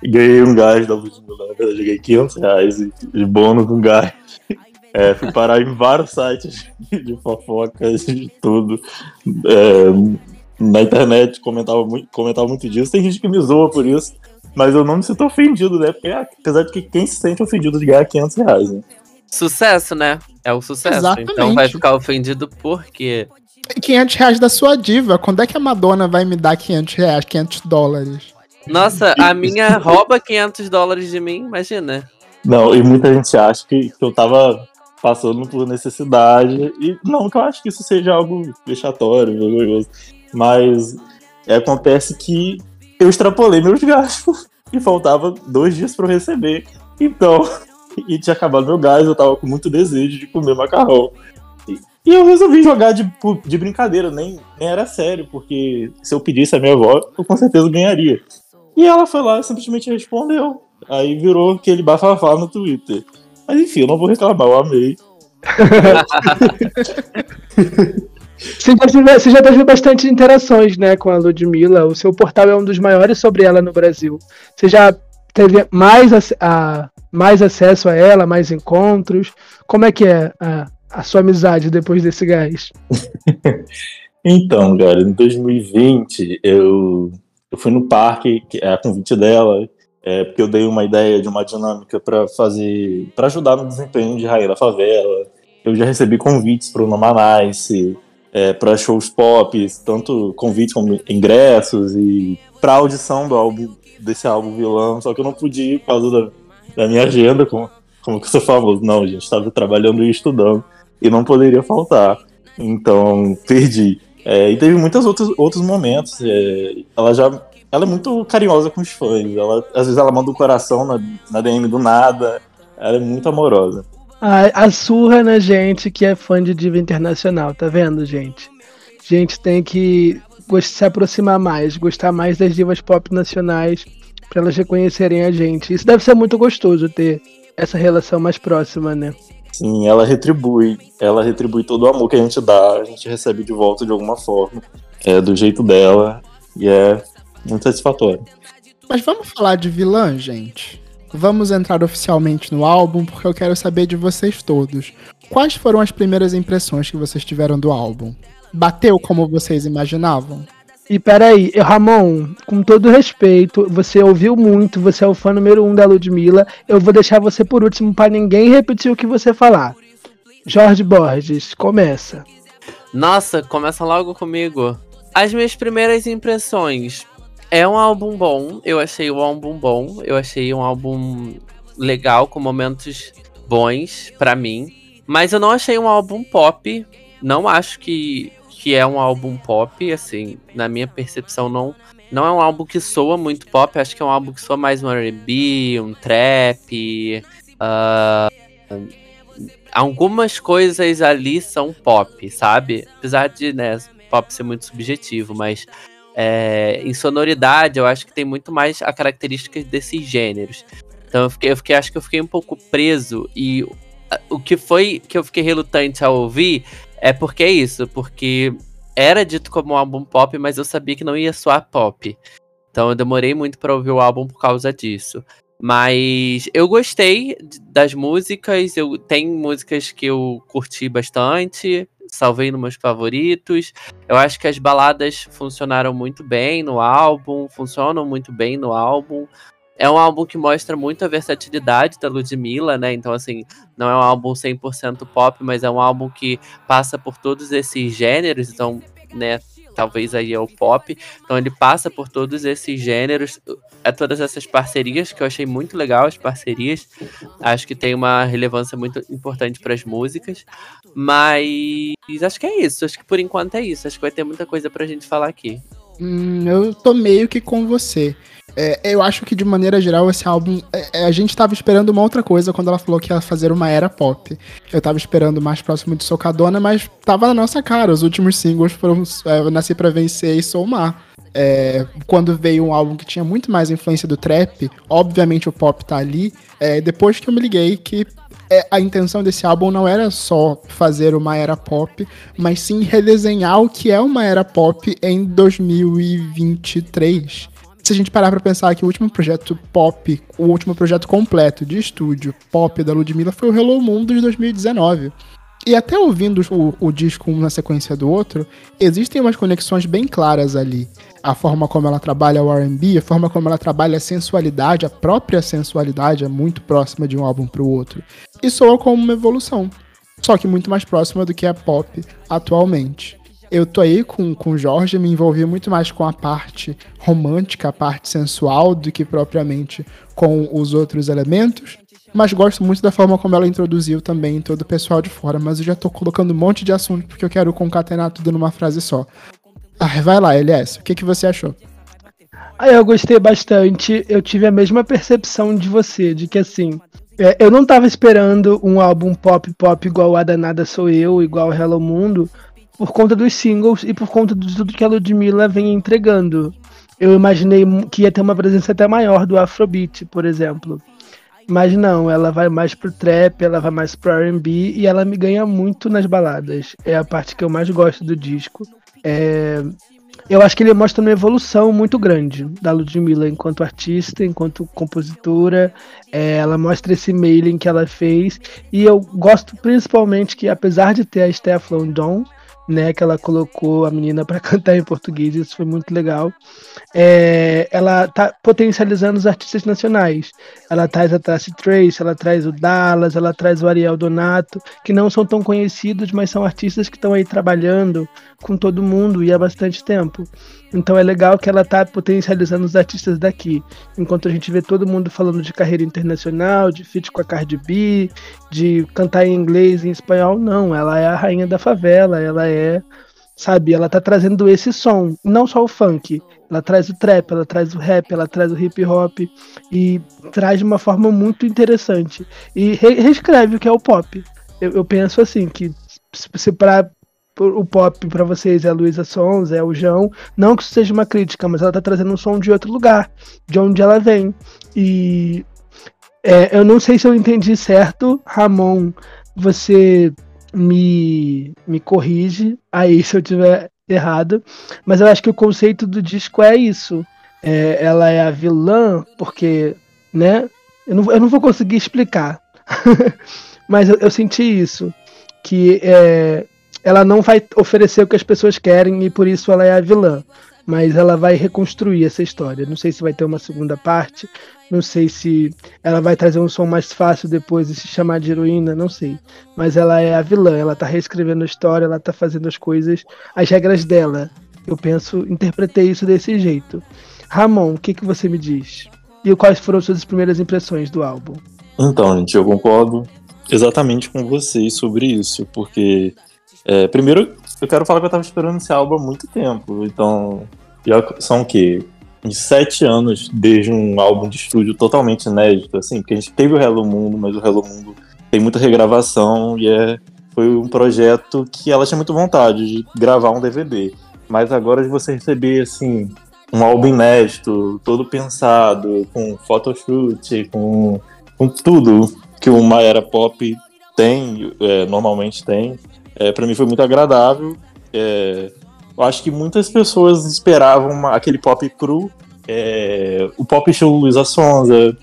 Ganhei um gás da Ludmilla, na verdade, ganhei 500 reais de- de bônus com gás. É, fui parar em vários sites de fofocas, de tudo. É, na internet comentava muito, comentava muito disso. Tem gente que me zoa por isso, mas eu não me sinto ofendido, né? Porque apesar de que quem se sente ofendido de ganhar 500 reais, né? Sucesso, né? É o sucesso. Exatamente. Então vai ficar ofendido porque 500 reais da sua diva. Quando é que a Madonna vai me dar 500 reais, 500 dólares? Nossa, a minha rouba 500 dólares de mim, imagina. Não, e muita gente acha que, que eu tava passando por necessidade. E não que eu acho que isso seja algo vexatório, vergonhoso. Mas acontece que eu extrapolei meus [laughs] gastos e faltava dois dias para eu receber. Então, [laughs] e tinha acabado meu gás, eu tava com muito desejo de comer macarrão. E, e eu resolvi jogar de, de brincadeira, nem, nem era sério, porque se eu pedisse a minha avó, eu com certeza ganharia. E ela foi lá e simplesmente respondeu. Aí virou aquele bafafá no Twitter. Mas enfim, eu não vou reclamar, eu amei. [laughs] Você já, teve, você já teve bastante interações, né, com a Ludmilla. O seu portal é um dos maiores sobre ela no Brasil. Você já teve mais, ac- a, mais acesso a ela, mais encontros? Como é que é a, a sua amizade depois desse gás? [laughs] Então, cara, em 2020 eu, eu fui no parque, que é a convite dela, é, porque eu dei uma ideia de uma dinâmica para fazer, para ajudar no desempenho de Rainha da Favela. Eu já recebi convites para o Nomanice, é, para shows pop, tanto convites como ingressos e para audição do álbum desse álbum vilão, só que eu não pude ir por causa da, da minha agenda, como, como que eu sou famoso. Não, gente, estava trabalhando e estudando e não poderia faltar. Então, perdi. É, e teve muitos outros, outros momentos. é, ela já. Ela é muito carinhosa com os fãs. Ela, às vezes ela manda o coração na, na DM do nada. Ela é muito amorosa. A, a surra na gente que é fã de diva internacional, tá vendo, gente? Gente tem que se aproximar mais, gostar mais das divas pop nacionais pra elas reconhecerem a gente. Isso deve ser muito gostoso ter essa relação mais próxima, né? Sim, ela retribui. Ela retribui todo o amor que a gente dá. A gente recebe de volta de alguma forma. É do jeito dela. E é muito satisfatório. Mas vamos falar de vilã, gente? Vamos entrar oficialmente no álbum, porque eu quero saber de vocês todos. Quais foram as primeiras impressões que vocês tiveram do álbum? Bateu como vocês imaginavam? E peraí, Ramon, com todo respeito, você ouviu muito, você é o fã número um da Ludmilla. Eu vou deixar você por último pra ninguém repetir o que você falar. Jorge Borges, começa. Nossa, começa logo comigo. As minhas primeiras impressões. É um álbum bom. Eu achei o álbum bom. Eu achei um álbum legal, com momentos bons pra mim. Mas eu não achei um álbum pop. Não acho que, que é um álbum pop. Assim, na minha percepção, não, não é um álbum que soa muito pop. Acho que é um álbum que soa mais um RB, um trap. ah, algumas coisas ali são pop, sabe? Apesar de, né, pop ser muito subjetivo, mas é, em sonoridade eu acho que tem muito mais a característica desses gêneros. Então eu fiquei, eu fiquei, acho que eu fiquei um pouco preso e o que foi que eu fiquei relutante a ouvir é porque é isso, porque era dito como um álbum pop, mas eu sabia que não ia soar pop. Então eu demorei muito pra ouvir o álbum por causa disso. Mas eu gostei das músicas, eu tem músicas que eu curti bastante, salvei nos meus favoritos. Eu acho que as baladas funcionaram muito bem no álbum, funcionam muito bem no álbum. É um álbum que mostra muito a versatilidade da Ludmilla, né? Então, assim, não é um álbum 100% pop, mas é um álbum que passa por todos esses gêneros. Então, né, talvez aí é o pop. Então, ele passa por todos esses gêneros. É todas essas parcerias que eu achei muito legal, as parcerias. Acho que tem uma relevância muito importante para as músicas. Mas acho que é isso. Acho que por enquanto é isso. Acho que vai ter muita coisa pra gente falar aqui. Hum, eu tô meio que com você. É, eu acho que de maneira geral esse álbum. é, é, a gente tava esperando uma outra coisa quando ela falou que ia fazer uma era pop. Eu tava esperando mais próximo de Socadona, mas tava na nossa cara. Os últimos singles foram é, Nasci Pra Vencer e Soulmar. É, quando veio um álbum que tinha muito mais influência do trap, obviamente o pop tá ali. é, depois que eu me liguei que é, a intenção desse álbum não era só fazer uma era pop, mas sim redesenhar o que é uma era pop em 2023. Se a gente parar pra pensar que o último projeto pop, o último projeto completo de estúdio pop da Ludmilla foi o Hello Mundo de 2019. E até ouvindo o, o disco um na sequência do outro, existem umas conexões bem claras ali. A forma como ela trabalha o R&B, a forma como ela trabalha a sensualidade, a própria sensualidade é muito próxima de um álbum pro outro. E soa como uma evolução, só que muito mais próxima do que é pop atualmente. Eu tô aí com, com o Jorge, me envolvi muito mais com a parte romântica, a parte sensual, do que propriamente com os outros elementos. Mas gosto muito da forma como ela introduziu também todo o pessoal de fora. Mas eu já tô colocando um monte de assunto porque eu quero concatenar tudo numa frase só. Ah, vai lá, LS, o que, que você achou? Ah, eu gostei bastante. Eu tive a mesma percepção de você, de que assim, é, eu não tava esperando um álbum pop pop igual a Danada Sou Eu, igual Hello Mundo, por conta dos singles e por conta de tudo que a Ludmilla vem entregando. Eu imaginei que ia ter uma presença até maior do Afrobeat, por exemplo. Mas não, ela vai mais pro trap, ela vai mais pro R&B e ela me ganha muito nas baladas. É a parte que eu mais gosto do disco. É, eu acho que ele mostra uma evolução muito grande da Ludmilla enquanto artista, enquanto compositora. É, ela mostra esse mailing que ela fez. E eu gosto principalmente que, apesar de ter a Stefan Don, né, que ela colocou a menina para [laughs] cantar em português, isso foi muito legal. É, ela tá potencializando os artistas nacionais. Ela traz a Tassi Trace, ela traz o Dallas, ela traz o Ariel Donato, que não são tão conhecidos, mas são artistas que estão aí trabalhando com todo mundo e há bastante tempo. Então é legal que ela tá potencializando os artistas daqui. Enquanto a gente vê todo mundo falando de carreira internacional, de feat com a Cardi B, de cantar em inglês e em espanhol, não. Ela é a rainha da favela, ela é, sabe, ela tá trazendo esse som, não só o funk. Ela traz o trap, ela traz o rap, ela traz o hip hop e traz de uma forma muito interessante. E re reescreve o que é o pop. Eu, eu penso assim, que se para o pop para vocês é a Luísa Sons, é o João. Não que isso seja uma crítica, mas ela tá trazendo um som de outro lugar, de onde ela vem. E é, eu não sei se eu entendi certo, Ramon. Você me, me corrige aí se eu tiver errado, mas eu acho que o conceito do disco é isso. É, ela é a vilã, porque, né? Eu não, eu não vou conseguir explicar, [laughs] mas eu, eu, senti isso. Que é, ela não vai oferecer o que as pessoas querem e por isso ela é a vilã. Mas ela vai reconstruir essa história. Não sei se vai ter uma segunda parte. Não sei se ela vai trazer um som mais fácil depois e se chamar de heroína. Não sei. Mas ela é a vilã. Ela tá reescrevendo a história. Ela tá fazendo as coisas, as regras dela. Eu penso, interpretei isso desse jeito. Ramon, o que, que você me diz? E quais foram suas primeiras impressões do álbum? Então, gente, eu concordo exatamente com vocês sobre isso, porque é, primeiro, eu quero falar que eu tava esperando esse álbum há muito tempo. Então, já são o quê? Uns sete anos desde um álbum de estúdio totalmente inédito, assim, porque a gente teve o Hello Mundo, mas o Hello Mundo tem muita regravação e é, foi um projeto que ela tinha muito vontade de gravar um DVD. Mas agora de você receber, assim, um álbum inédito, todo pensado, com photoshoot, com, com tudo que uma era pop tem, é, normalmente tem, é, para mim foi muito agradável. É, eu acho que muitas pessoas esperavam uma, aquele pop cru, é, o pop show Luísa Sonza,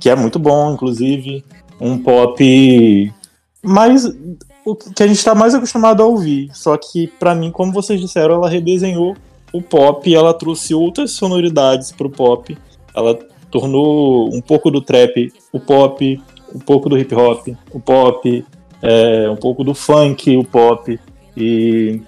que é muito bom, inclusive, um pop mais o que a gente está mais acostumado a ouvir. Só que para mim, como vocês disseram, ela redesenhou o pop, ela trouxe outras sonoridades para o pop. Ela tornou um pouco do trap o pop, um pouco do hip hop o pop, é, um pouco do funk, o pop, e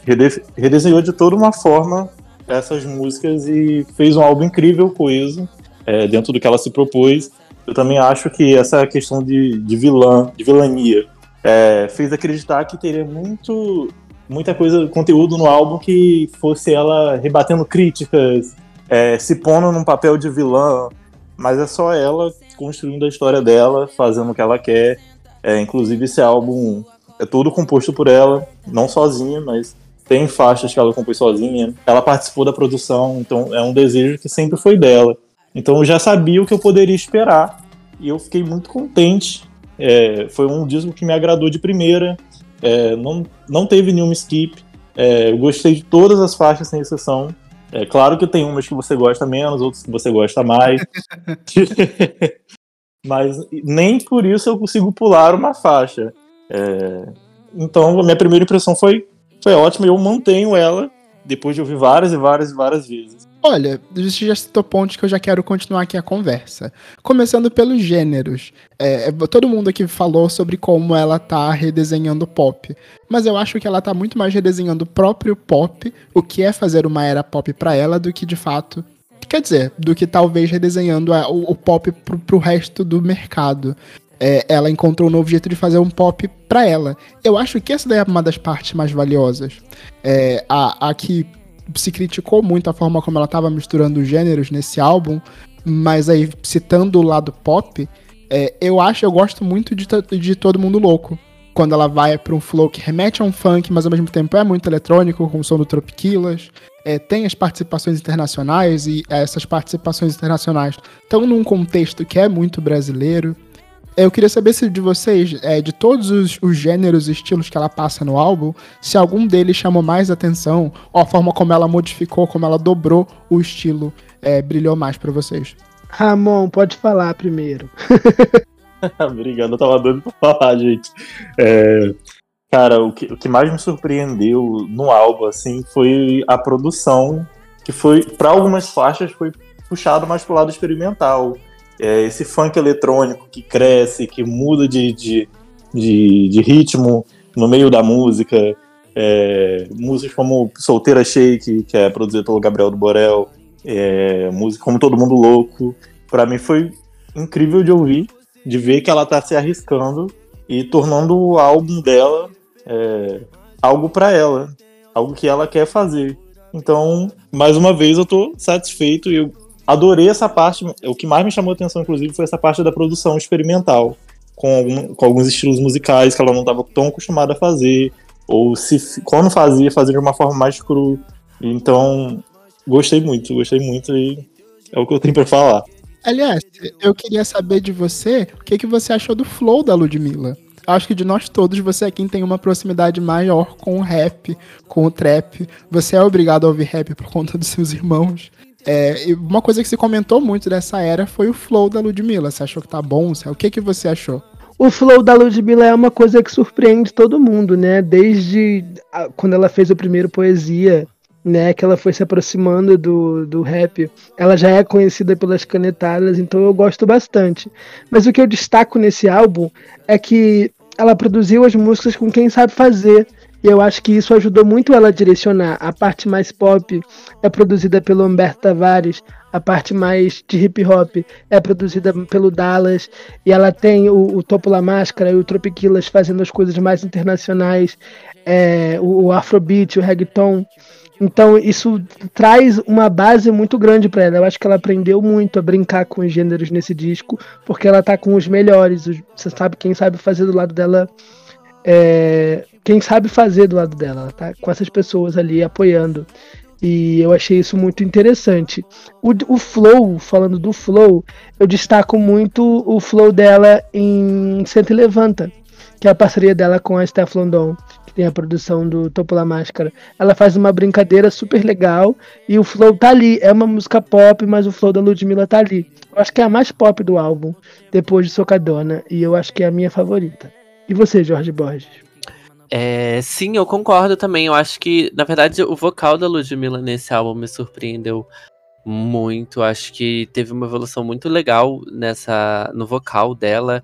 redesenhou de toda uma forma essas músicas e fez um álbum incrível, coeso, é, dentro do que ela se propôs. Eu também acho que essa questão de, de vilã, de vilania, é, fez acreditar que teria muito, muita coisa, conteúdo no álbum que fosse ela rebatendo críticas, é, se pondo num papel de vilã, mas é só ela construindo a história dela, fazendo o que ela quer é, inclusive, esse álbum é todo composto por ela, não sozinha, mas tem faixas que ela compôs sozinha. Ela participou da produção, então é um desejo que sempre foi dela. Então eu já sabia o que eu poderia esperar e eu fiquei muito contente. É, foi um disco que me agradou de primeira, é, não, não teve nenhum skip. É, eu gostei de todas as faixas, sem exceção. É claro que tem umas que você gosta menos, outras que você gosta mais. [laughs] mas nem por isso eu consigo pular uma faixa. É, então, a minha primeira impressão foi, foi ótima e eu mantenho ela depois de ouvir várias e várias e várias vezes. Olha, você já citou pontos que eu já quero continuar aqui a conversa. Começando pelos gêneros. É, é, todo mundo aqui falou sobre como ela tá redesenhando pop. Mas eu acho que ela tá muito mais redesenhando o próprio pop, o que é fazer uma era pop pra ela, do que de fato. Quer dizer, do que talvez redesenhando a- o, o pop pro, pro resto do mercado. É, ela encontrou um novo jeito de fazer um pop pra ela. Eu acho que essa daí é uma das partes mais valiosas. É, a, a que se criticou muito a forma como ela estava misturando os gêneros nesse álbum, mas aí citando o lado pop, é, eu acho, eu gosto muito de, de Todo Mundo Louco. Quando ela vai para um flow que remete a um funk, mas ao mesmo tempo é muito eletrônico, com o som do Tropiquilas. É, tem as participações internacionais e essas participações internacionais estão num contexto que é muito brasileiro. Eu queria saber se de vocês, é, de todos os, os gêneros e estilos que ela passa no álbum, se algum deles chamou mais atenção, ou a forma como ela modificou, como ela dobrou o estilo, é, brilhou mais pra vocês. Ramon, pode falar primeiro. [laughs] [laughs] Obrigado, eu tava doido pra falar, gente. É, cara, o que, o que mais me surpreendeu no álbum, assim, foi a produção, que foi, para algumas faixas, foi puxado mais pro lado experimental. É, esse funk eletrônico que cresce, que muda de, de, de, de ritmo no meio da música. É, músicas como Solteira Shake, que é produzida pelo Gabriel do Borel, é, música como Todo Mundo Louco. Pra mim foi incrível de ouvir de ver que ela tá se arriscando e tornando o álbum dela é, algo pra ela, algo que ela quer fazer. Então, mais uma vez, eu tô satisfeito e eu adorei essa parte. O que mais me chamou a atenção, inclusive, foi essa parte da produção experimental, com, algum- com alguns estilos musicais que ela não estava tão acostumada a fazer, ou se quando fazia, fazia de uma forma mais cru. Então, gostei muito, gostei muito e é o que eu tenho pra falar. Aliás, eu queria saber de você o que, que você achou do flow da Ludmilla. Acho que de nós todos, você é quem tem uma proximidade maior com o rap, com o trap. Você é obrigado a ouvir rap por conta dos seus irmãos. É, e uma coisa que se comentou muito dessa era foi o flow da Ludmilla. Você achou que tá bom? O que, que você achou? O flow da Ludmilla é uma coisa que surpreende todo mundo, né? Desde a- quando ela fez o primeiro Poesia, né? Que ela foi se aproximando do, do rap. Ela já é conhecida pelas canetadas, então eu gosto bastante. Mas o que eu destaco nesse álbum é que ela produziu as músicas com quem sabe fazer. E eu acho que isso ajudou muito ela a direcionar. A parte mais pop é produzida pelo Humberto Tavares, a parte mais de hip hop é produzida pelo Dallas, e ela tem o, o Topo La Máscara e o Tropiquilas fazendo as coisas mais internacionais, é, o, o Afrobeat, o reggaeton. Então isso traz uma base muito grande para ela. Eu acho que ela aprendeu muito a brincar com os gêneros nesse disco, porque ela tá com os melhores. Você sabe quem sabe fazer do lado dela. é, quem sabe fazer do lado dela, ela tá com essas pessoas ali apoiando. E eu achei isso muito interessante. O, o flow, falando do flow, eu destaco muito o flow dela em Senta e Levanta, que é a parceria dela com a Steph London, que tem a produção do Topo La Máscara. Ela faz uma brincadeira super legal e o flow tá ali. É uma música pop, mas o flow da Ludmilla tá ali. Eu acho que é a mais pop do álbum, depois de Socadona, e eu acho que é a minha favorita. E você, Jorge Borges? É, sim, eu concordo também. Eu acho que, na verdade, o vocal da Ludmilla nesse álbum me surpreendeu muito. Acho que teve uma evolução muito legal nessa no vocal dela.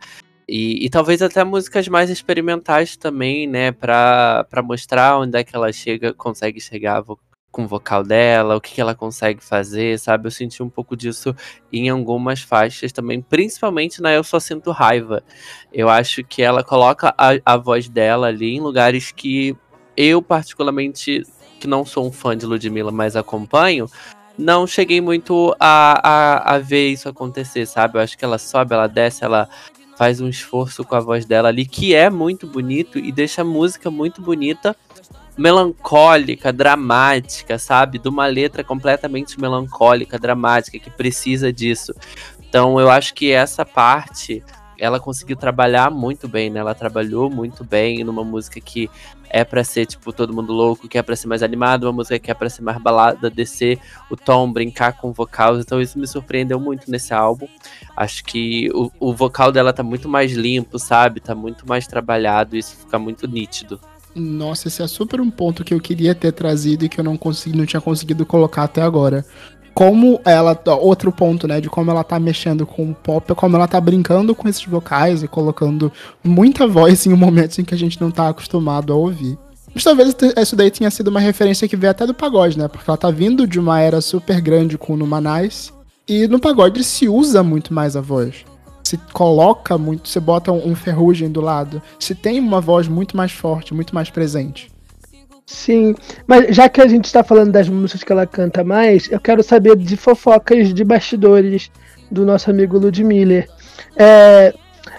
E, e talvez até músicas mais experimentais também, né? Pra, pra mostrar onde é que ela chega, consegue chegar com o vocal dela, o que, que ela consegue fazer, sabe? Eu senti um pouco disso em algumas faixas também, principalmente na Eu Só Sinto Raiva. Eu acho que ela coloca a, a voz dela ali em lugares que eu, particularmente, que não sou um fã de Ludmilla, mas acompanho, não cheguei muito a, a, a ver isso acontecer, sabe? Eu acho que ela sobe, ela desce, ela faz um esforço com a voz dela ali, que é muito bonito e deixa a música muito bonita, melancólica, dramática, sabe? De uma letra completamente melancólica, dramática, que precisa disso. Então eu acho que essa parte ela conseguiu trabalhar muito bem, né? Ela trabalhou muito bem numa música que é pra ser, tipo, todo mundo louco, que é pra ser mais animado, uma música que é pra ser mais balada, descer o tom, brincar com vocais. Então isso me surpreendeu muito nesse álbum. Acho que o, o vocal dela tá muito mais limpo, sabe? Tá muito mais trabalhado, isso fica muito nítido. Nossa, esse é super um ponto que eu queria ter trazido e que eu não consegui, não tinha conseguido colocar até agora. Como ela. Outro ponto, né? De como ela tá mexendo com o pop, como ela tá brincando com esses vocais e colocando muita voz em momentos em que a gente não tá acostumado a ouvir. Mas talvez isso daí tenha sido uma referência que veio até do pagode, né? Porque ela tá vindo de uma era super grande com o Numanais. E no pagode se usa muito mais a voz. Se coloca muito, você bota um, um ferrugem do lado. Se tem uma voz muito mais forte, muito mais presente. Sim, mas já que a gente está falando das músicas que ela canta mais, eu quero saber de fofocas de bastidores do nosso amigo Ludmiller. É,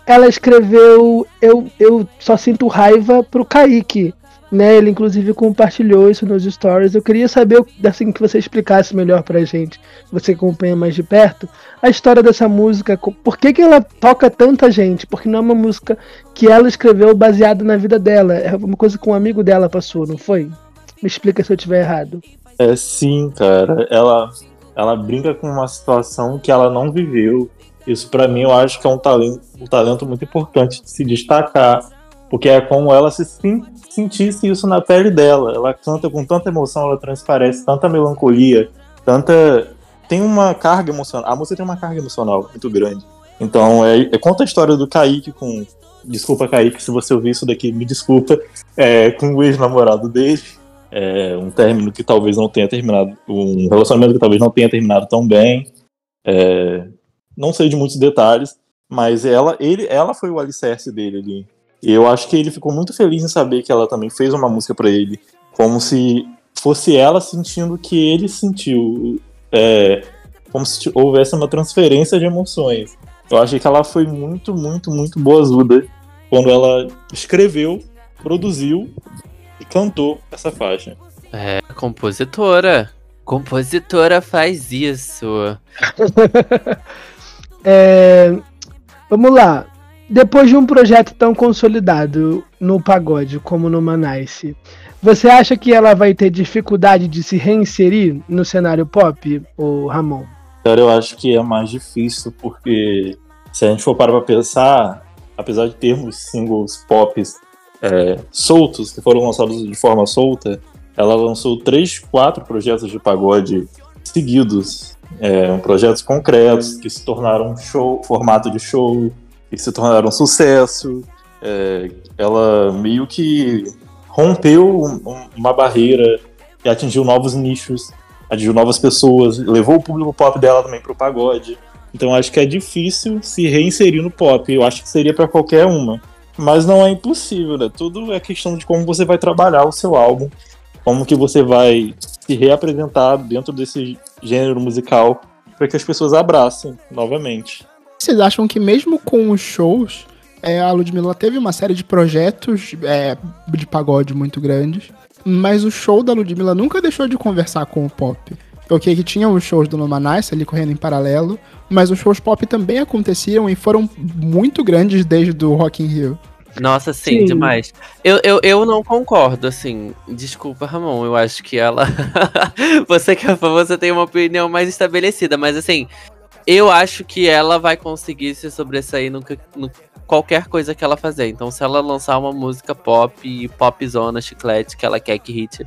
ela escreveu Eu, eu Só Sinto Raiva pro Kaique, né? Ele inclusive compartilhou isso nos stories. Eu queria saber, assim, que você explicasse melhor pra gente, você acompanha mais de perto, a história dessa música, por que, que ela toca tanta gente? Porque não é uma música que ela escreveu baseada na vida dela, é uma coisa que um amigo dela passou, não foi? Me explica se eu estiver errado. É sim, cara. Ela, ela brinca com uma situação que ela não viveu. Isso para mim eu acho que é um talento, um talento muito importante de se destacar, porque é como ela se sentisse isso na pele dela. Ela canta com tanta emoção, ela transparece tanta melancolia, tanta tem uma carga emocional. A música tem uma carga emocional muito grande. Então, é, é conta a história do Kaique com. Desculpa, Kaique, se você ouvir isso daqui, me desculpa. É, com o ex-namorado dele. É, um término que talvez não tenha terminado. Um relacionamento que talvez não tenha terminado tão bem. É, não sei de muitos detalhes, mas ela, ele, ela foi o alicerce dele ali. E eu acho que ele ficou muito feliz em saber que ela também fez uma música para ele, como se fosse ela sentindo o que ele sentiu é, como se houvesse uma transferência de emoções. Eu achei que ela foi muito, muito, muito boazuda quando ela escreveu, produziu e cantou essa faixa. É, compositora. Compositora faz isso. [laughs] é, vamos lá. Depois de um projeto tão consolidado no pagode como no Manice, você acha que ela vai ter dificuldade de se reinserir no cenário pop, o Ramon? Cara, eu acho que é mais difícil porque se a gente for parar pra pensar, apesar de termos singles pop é, soltos, que foram lançados de forma solta, ela lançou três, quatro projetos de pagode seguidos, é, projetos concretos que se tornaram show, formato de show, que se tornaram sucesso. É, ela meio que rompeu uma barreira e atingiu novos nichos, atingiu novas pessoas, levou o público pop dela também pro pagode. Então acho que é difícil se reinserir no pop. Eu acho que seria para qualquer uma. Mas não é impossível, né? Tudo é questão de como você vai trabalhar o seu álbum, como que você vai se reapresentar dentro desse gênero musical para que as pessoas abracem novamente. Vocês acham que mesmo com os shows, é, a Ludmilla teve uma série de projetos é, de pagode muito grandes, mas o show da Ludmilla nunca deixou de conversar com o pop. Ok, que tinha os shows do Numanice ali correndo em paralelo, mas os shows pop também aconteciam e foram muito grandes desde o Rock in Rio. Nossa, sim, sim, demais. Eu, eu, eu não concordo, assim. Desculpa, Ramon. Eu acho que ela. [laughs] você que você tem uma opinião mais estabelecida, mas assim, eu acho que ela vai conseguir se sobressair no, no qualquer coisa que ela fazer. Então, se ela lançar uma música pop, pop zona, chiclete, que ela quer que hit,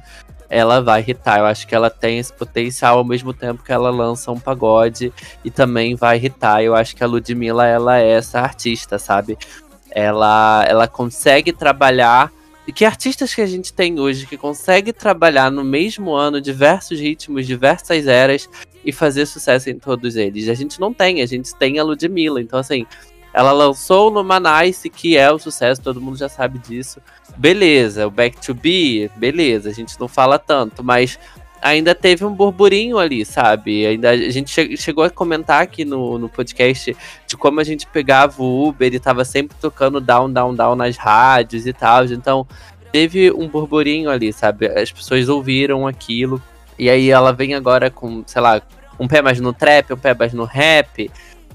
ela vai hitar. Eu acho que ela tem esse potencial ao mesmo tempo que ela lança um pagode e também vai hitar. Eu acho que a Ludmilla, ela é essa artista, sabe? Ela, ela consegue trabalhar. E que artistas que a gente tem hoje que consegue trabalhar no mesmo ano diversos ritmos, diversas eras e fazer sucesso em todos eles? A gente não tem, a gente tem a Ludmilla. Então, assim, ela lançou no Manice, que é o sucesso, todo mundo já sabe disso. Beleza, o Back to Be, beleza, a gente não fala tanto, mas ainda teve um burburinho ali, sabe? Ainda a gente che chegou a comentar aqui no, no podcast de como a gente pegava o Uber e tava sempre tocando down, down, down nas rádios e tal. Então, teve um burburinho ali, sabe? As pessoas ouviram aquilo. E aí ela vem agora com, sei lá, um pé mais no trap, um pé mais no rap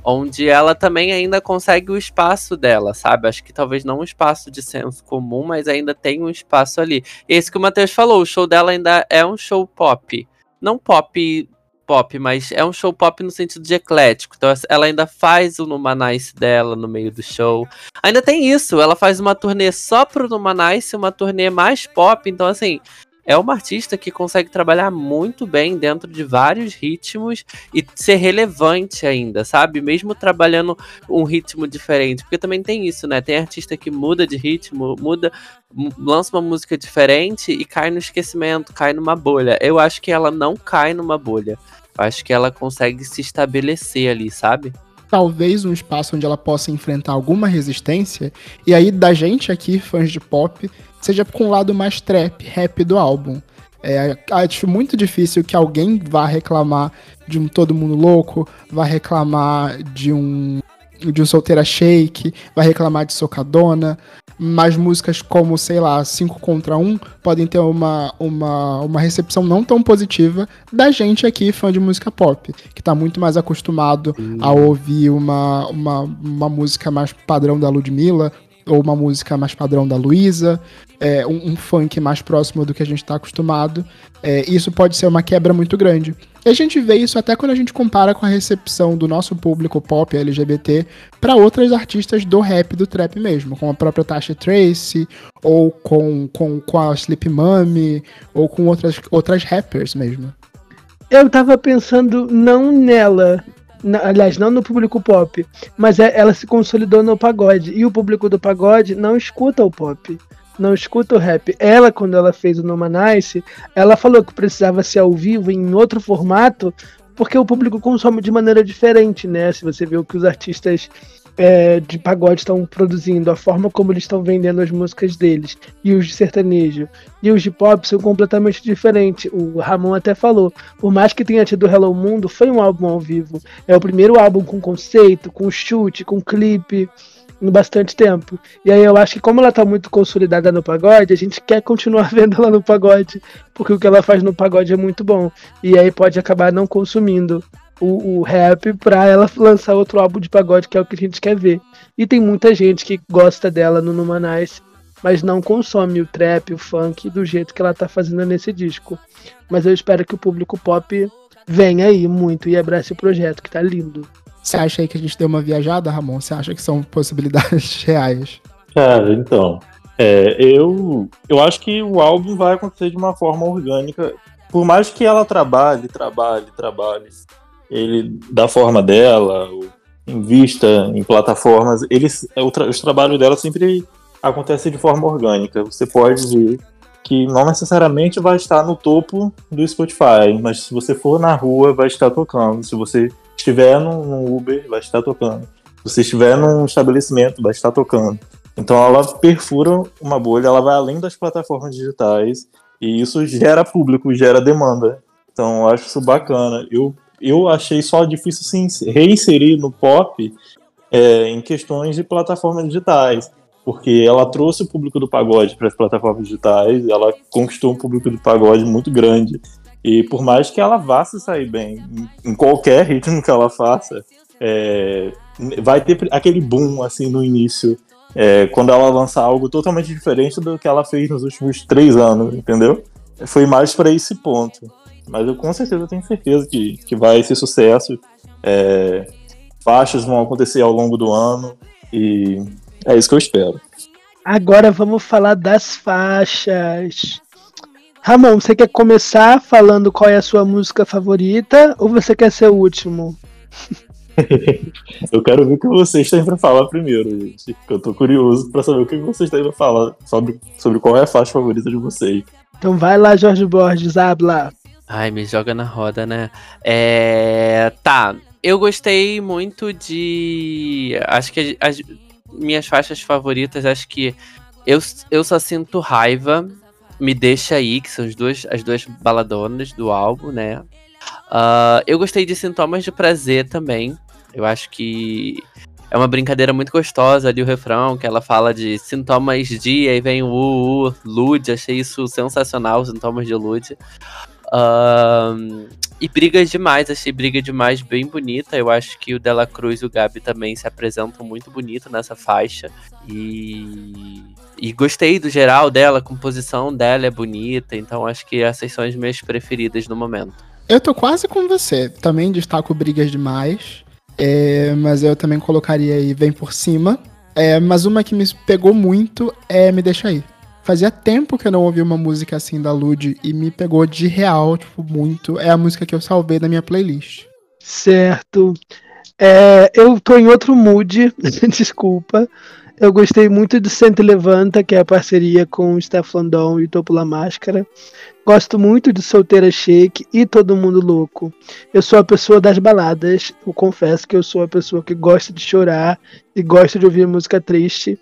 onde ela também ainda consegue o espaço dela, sabe? Acho que talvez não um espaço de senso comum, mas ainda tem um espaço ali. Esse que o Matheus falou, o show dela ainda é um show pop. Não pop pop, mas é um show pop no sentido de eclético. Então ela ainda faz o Numanice dela no meio do show. Ainda tem isso, ela faz uma turnê só pro Numanice, uma turnê mais pop. Então, assim, é uma artista que consegue trabalhar muito bem dentro de vários ritmos e ser relevante ainda, sabe? Mesmo trabalhando um ritmo diferente. Porque também tem isso, né? Tem artista que muda de ritmo, muda, lança uma música diferente e cai no esquecimento, cai numa bolha. Eu acho que ela não cai numa bolha. Eu acho que ela consegue se estabelecer ali, sabe? talvez um espaço onde ela possa enfrentar alguma resistência. E aí, da gente aqui, fãs de pop, seja com o lado mais trap, rap do álbum. É, acho muito difícil que alguém vá reclamar de um Todo Mundo Louco, vá reclamar de um de um Solteira Shake, vai reclamar de Socadona, mas músicas como, sei lá, 5 contra 1 podem ter uma, uma, uma recepção não tão positiva da gente aqui, fã de música pop, que tá muito mais acostumado hum. a ouvir uma, uma, uma música mais padrão da Ludmilla, ou uma música mais padrão da Luísa, é, um, um, funk mais próximo do que a gente está acostumado. É, isso pode ser uma quebra muito grande. E a gente vê isso até quando a gente compara com a recepção do nosso público pop LGBT para outras artistas do rap do trap mesmo, como a própria Tasha Tracy, ou com, com, com a Sleep Mummy, ou com outras, outras rappers mesmo. Eu tava pensando não nela, aliás, não no público pop, mas é, ela se consolidou no pagode. E o público do pagode não escuta o pop, não escuta o rap. Ela, quando ela fez o Nomanice, ela falou que precisava ser ao vivo em outro formato, porque o público consome de maneira diferente, né? Se você vê o que os artistas é, de pagode estão produzindo, a forma como eles estão vendendo as músicas deles, e os de sertanejo, e os de pop são completamente diferentes. O Ramon até falou, por mais que tenha tido Hello Mundo, foi um álbum ao vivo. É o primeiro álbum com conceito, com chute, com clipe bastante tempo. E aí eu acho que como ela tá muito consolidada no pagode, a gente quer continuar [laughs] vendo ela no pagode, porque o que ela faz no pagode é muito bom. E aí pode acabar não consumindo o, o rap pra ela lançar outro álbum de pagode, que é o que a gente quer ver. E tem muita gente que gosta dela no Numanice, mas não consome o trap, o funk do jeito que ela tá fazendo nesse disco. Mas eu espero que o público pop venha aí muito e abrace o projeto, que tá lindo. Você acha aí que a gente deu uma viajada, Ramon? Você acha que são possibilidades [laughs] reais? Cara, então. É, eu, eu acho que o álbum vai acontecer de uma forma orgânica. Por mais que ela trabalhe, trabalhe, trabalhe ele da forma dela, invista em plataformas, eles, o, tra os trabalhos dela sempre acontecem de forma orgânica. Você pode ver que não necessariamente vai estar no topo do Spotify, mas se você for na rua, vai estar tocando. Se você estiver no, Uber, vai estar tocando. Se você estiver num estabelecimento, vai estar tocando. Então ela perfura uma bolha, ela vai além das plataformas digitais e isso gera público, gera demanda. Então eu acho isso bacana. Eu eu achei só difícil se reinserir no pop é, em questões de plataformas digitais, porque ela trouxe o público do pagode para as plataformas digitais, ela conquistou um público do pagode muito grande. E por mais que ela vá se sair bem em, qualquer ritmo que ela faça, é, vai ter aquele boom assim no início, é, quando ela lançar algo totalmente diferente do que ela fez nos últimos três anos, entendeu? Foi mais para esse ponto. Mas eu com certeza tenho certeza que, que vai ser sucesso. É, faixas vão acontecer ao longo do ano e é isso que eu espero. Agora vamos falar das faixas. Ramon, você quer começar falando qual é a sua música favorita ou você quer ser o último? [laughs] eu quero ver o que vocês têm para falar primeiro, gente. Eu tô curioso para saber o que vocês têm para falar sobre, sobre qual é a faixa favorita de vocês. Então vai lá, Jorge Borges, habla. Ai, me joga na roda, né? É. Tá. Eu gostei muito de. Acho que as minhas faixas favoritas, acho que eu, eu só sinto raiva. Me deixa aí, que são as duas, as duas baladonas do álbum, né? Uh, eu gostei de Sintomas de Prazer também. Eu acho que é uma brincadeira muito gostosa ali o refrão, que ela fala de sintomas de, aí vem o U, Lude, achei isso sensacional, sintomas de Lude. Uh, e brigas demais, achei briga demais bem bonita. Eu acho que o Dela Cruz e o Gabi também se apresentam muito bonito nessa faixa. E, e gostei do geral dela, a composição dela é bonita, então acho que essas são as minhas preferidas no momento. Eu tô quase com você. Também destaco Brigas Demais. É, mas eu também colocaria aí Vem Por Cima. É, mas uma que me pegou muito é Me Deixa Aí. Fazia tempo que eu não ouvia uma música assim da Lud e me pegou de real, tipo, muito. É a música que eu salvei na minha playlist. Certo. É, eu tô em outro mood, [laughs] desculpa. Eu gostei muito de Sente Levanta, que é a parceria com o Stefan Don e Topo La Máscara. Gosto muito de Solteira Shake e Todo Mundo Louco. Eu sou a pessoa das baladas. Eu confesso que eu sou a pessoa que gosta de chorar e gosta de ouvir música triste.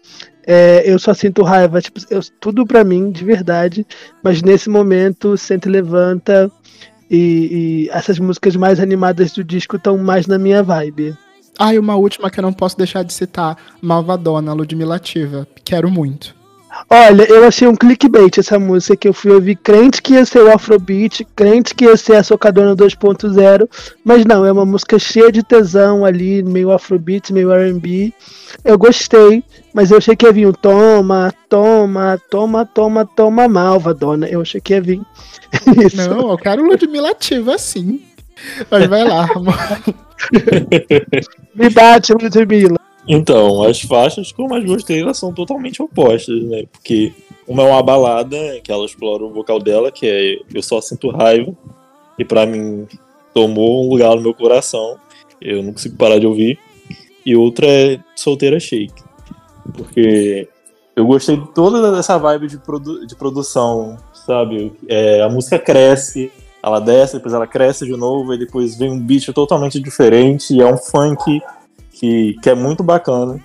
É, eu só sinto raiva, tipo, eu- tudo pra mim, de verdade. Mas nesse momento, Sente Levanta e, e essas músicas mais animadas do disco estão mais na minha vibe. Ah, e uma última que eu não posso deixar de citar: Malvadona, Ludmilla Ativa. Quero muito. Olha, eu achei um clickbait essa música que eu fui ouvir crente que ia ser o Afrobeat, crente que ia ser a Socadona 2.0, mas não, é uma música cheia de tesão ali, meio Afrobeat, meio R&B. Eu gostei, mas eu achei que ia vir um toma, toma, toma, toma, toma, malvadona. Eu achei que ia vir [laughs] isso. Não, eu quero Ludmilla Ativa sim. Mas vai lá, [laughs] amor. Me bate, Ludmilla. Então, as faixas que eu mais gostei, elas são totalmente opostas, né? Porque uma é uma balada, que ela explora o vocal dela, que é Eu Só Sinto Raiva, e pra mim tomou um lugar no meu coração, eu não consigo parar de ouvir. E outra é Solteira Shake, porque eu gostei de toda essa vibe de, produ de produção, sabe? É, a música cresce, ela desce, depois ela cresce de novo, e depois vem um beat totalmente diferente, e é um funk que, que é muito bacana.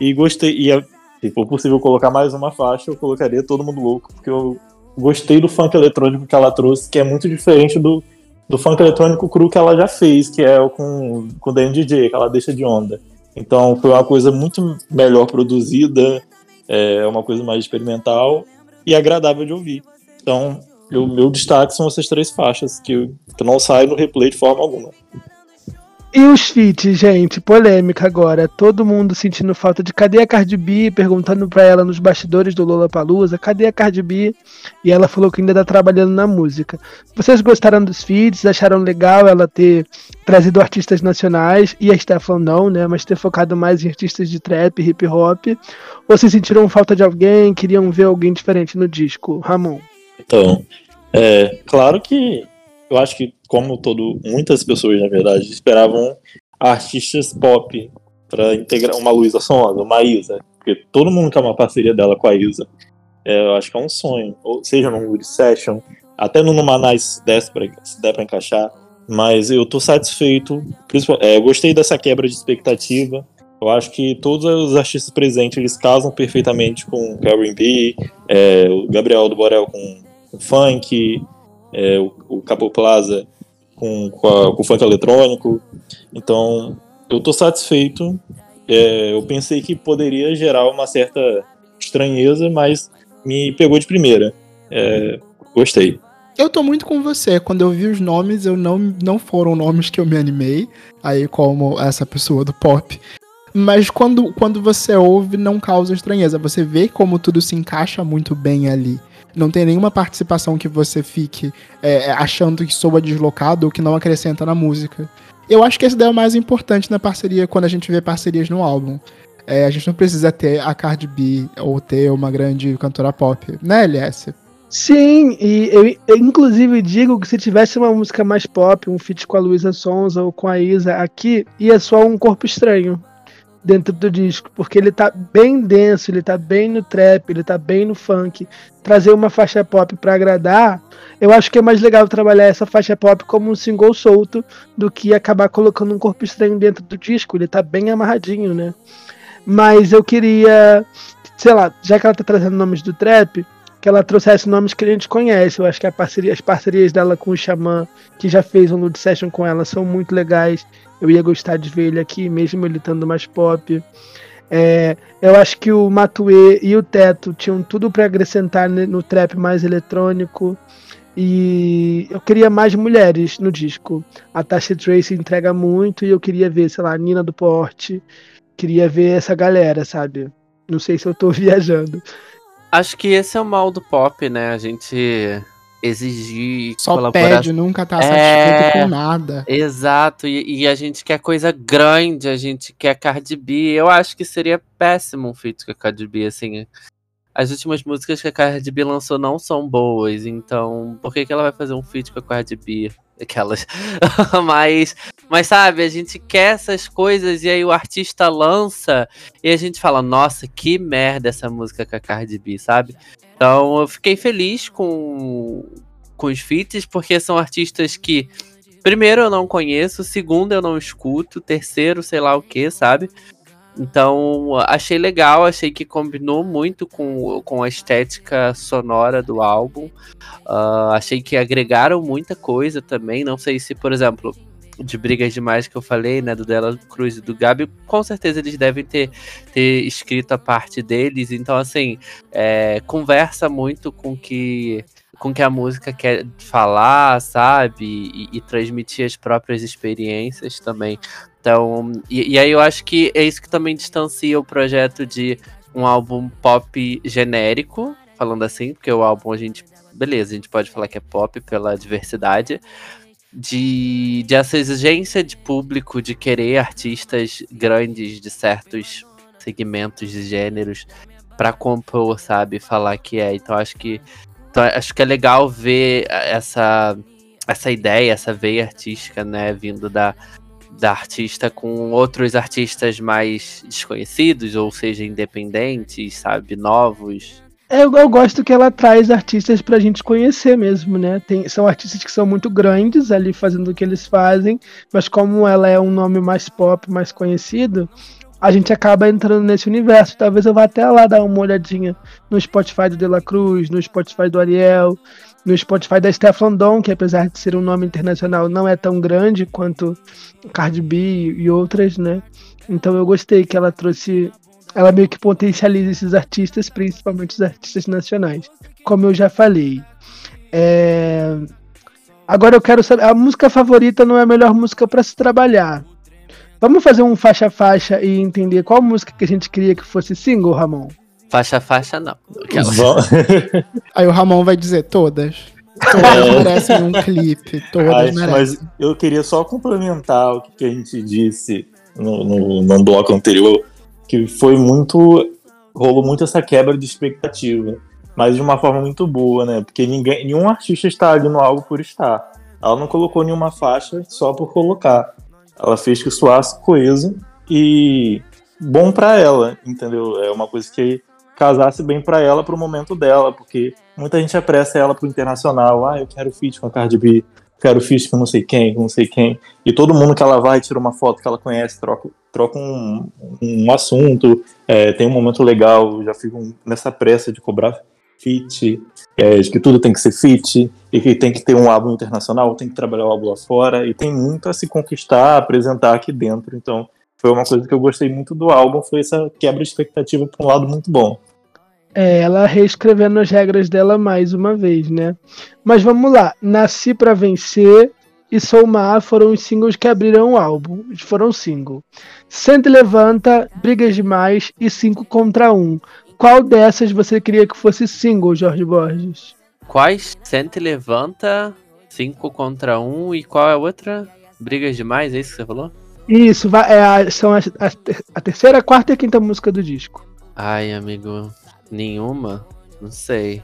E gostei, e é- se for possível colocar mais uma faixa, eu colocaria Todo Mundo Louco, porque eu gostei do funk eletrônico que ela trouxe, que é muito diferente do, do funk eletrônico cru que ela já fez, que é o com, com o DNDJ, que ela deixa de onda. Então foi uma coisa muito melhor produzida, é uma coisa mais experimental e agradável de ouvir. Então, o meu destaque são essas três faixas, que, que não saem no replay de forma alguma. E os feats, gente, polêmica agora. Todo mundo sentindo falta de cadê a Cardi B, perguntando pra ela nos bastidores do Lollapalooza, cadê a Cardi B? E ela falou que ainda tá trabalhando na música. Vocês gostaram dos feats? Acharam legal ela ter trazido artistas nacionais e a Stefan não, né? Mas ter focado mais em artistas de trap, hip hop? Ou vocês sentiram falta de alguém, queriam ver alguém diferente no disco? Ramon. Então, é claro que eu acho que, como todo, muitas pessoas, na verdade, esperavam artistas pop para integrar uma Luísa Sonza, uma Isa, porque todo mundo quer uma parceria dela com a Isa. É, eu acho que é um sonho, ou seja num Wood Session, até no Numanais se, pra- der para encaixar, mas eu tô satisfeito, é, eu gostei dessa quebra de expectativa. Eu acho que todos os artistas presentes eles casam perfeitamente com o R&B, é, o Gabriel do Borel com, com funk, é, o, o Capo Plaza com, com, a- com o funk eletrônico. Então, eu tô satisfeito. É, eu pensei que poderia gerar uma certa estranheza, mas me pegou de primeira. É, gostei. Eu tô muito com você. Quando eu vi os nomes, eu não, não foram nomes que eu me animei. Aí, como essa pessoa do pop. Mas quando, quando você ouve, não causa estranheza. Você vê como tudo se encaixa muito bem ali. Não tem nenhuma participação que você fique é, achando que soa deslocado ou que não acrescenta na música. Eu acho que esse daí é o mais importante na parceria, quando a gente vê parcerias no álbum. É, a gente não precisa ter a Cardi B ou ter uma grande cantora pop, né, LS? Sim, e eu, eu inclusive digo que se tivesse uma música mais pop, um feat com a Luísa Sonza ou com a Isa aqui, ia só um corpo estranho dentro do disco, porque ele tá bem denso, ele tá bem no trap, ele tá bem no funk. Trazer uma faixa pop pra agradar, eu acho que é mais legal trabalhar essa faixa pop como um single solto do que acabar colocando um corpo estranho dentro do disco, ele tá bem amarradinho, né? Mas eu queria, sei lá, já que ela tá trazendo nomes do trap, que ela trouxesse nomes que a gente conhece. Eu acho que parceria- as parcerias dela com o Xamã, que já fez um Nude Session com ela, são muito legais. Eu ia gostar de ver ele aqui, mesmo ele estando mais pop. É, eu acho que o Matue e o Teto tinham tudo para acrescentar no trap mais eletrônico. E eu queria mais mulheres no disco. A Tasha Trace entrega muito e eu queria ver, sei lá, Nina do Porte. Queria ver essa galera, sabe? Não sei se eu tô [laughs] viajando. Acho que esse é o mal do pop, né? A gente exigir Só colaboração. pede, nunca tá É. satisfeito com nada. Exato, e, e a gente quer coisa grande, a gente quer Cardi B. Eu acho que seria péssimo um feat com a Cardi B, assim. As últimas músicas que a Cardi B lançou não são boas, então por que, que ela vai fazer um feat com a Cardi B? Aquelas. [laughs] mas, mas sabe, a gente quer essas coisas e aí o artista lança e a gente fala, nossa, que merda essa música com a Cardi B, sabe? Então eu fiquei feliz com, com os feats, porque são artistas que primeiro eu não conheço, segundo eu não escuto, terceiro sei lá o que, sabe? Então achei legal, achei que combinou muito com, com a estética sonora do álbum. Ah, achei que agregaram muita coisa também. Não sei se, por exemplo, de brigas demais que eu falei, né, do Dela Cruz e do Gabi, com certeza eles devem ter, ter escrito a parte deles. Então, assim, é, conversa muito com que com que a música quer falar, sabe? E, e transmitir as próprias experiências também. Então, e, e aí eu acho que é isso que também distancia o projeto de um álbum pop genérico, falando assim, porque o álbum a gente, beleza, a gente pode falar que é pop pela diversidade, de, de essa exigência de público de querer artistas grandes de certos segmentos de gêneros para compor, sabe, falar que é. Então acho que então, acho que é legal ver essa essa ideia, essa veia artística, né, vindo da da artista com outros artistas mais desconhecidos, ou seja, independentes, sabe, novos. Eu, eu gosto que ela traz artistas pra gente conhecer mesmo, né? Tem, são artistas que são muito grandes ali fazendo o que eles fazem, mas como ela é um nome mais pop, mais conhecido, a gente acaba entrando nesse universo. Talvez eu vá até lá dar uma olhadinha no Spotify do De La Cruz, no Spotify do Ariel, no Spotify da Stefan Don, que apesar de ser um nome internacional, não é tão grande quanto Cardi B e outras, né? Então eu gostei que ela trouxe. Ela meio que potencializa esses artistas, principalmente os artistas nacionais. Como eu já falei. É, Agora eu quero saber. A música favorita não é a melhor música para se trabalhar. Vamos fazer um faixa-faixa e entender qual música que a gente queria que fosse single, Ramon? Faixa faixa não. [laughs] Aí o Ramon vai dizer todas. Todas É. merecem um clipe. Todas Mas, merecem. mas eu queria só complementar o que que a gente disse no, no, no bloco anterior, que foi muito. rolou muito essa quebra de expectativa, mas de uma forma muito boa, né? Porque ninguém, nenhum artista está ali no algo por estar. Ela não colocou nenhuma faixa só por colocar. Ela fez que soasse coeso e bom pra ela, entendeu? É uma coisa que casasse bem pra ela pro momento dela, porque muita gente apressa ela pro internacional. Ah, eu quero feat com a Cardi B, quero feat com não sei quem, com não sei quem. E todo mundo que ela vai tira uma foto que ela conhece, troca, troca um, um assunto, é, tem um momento legal, já fico nessa pressa de cobrar feat, é, de que tudo tem que ser feat, e que tem que ter um álbum internacional, tem que trabalhar o álbum lá fora, e tem muito a se conquistar, apresentar aqui dentro. Então, foi uma coisa que eu gostei muito do álbum, foi essa quebra de expectativa para um lado muito bom. É, ela reescrevendo as regras dela mais uma vez, né? Mas vamos lá. Nasci pra Vencer e Sou Má foram os singles que abriram o álbum. Foram single. Senta e Levanta, Brigas Demais e 5 contra 1. Qual dessas você queria que fosse single, Jorge Borges? Quais? Sente levanta, 5 contra 1 um, e qual é a outra? Brigas demais, é isso que você falou? Isso, é a- são a, ter- a terceira, a quarta e a quinta música do disco. Ai, amigo, nenhuma? Não sei.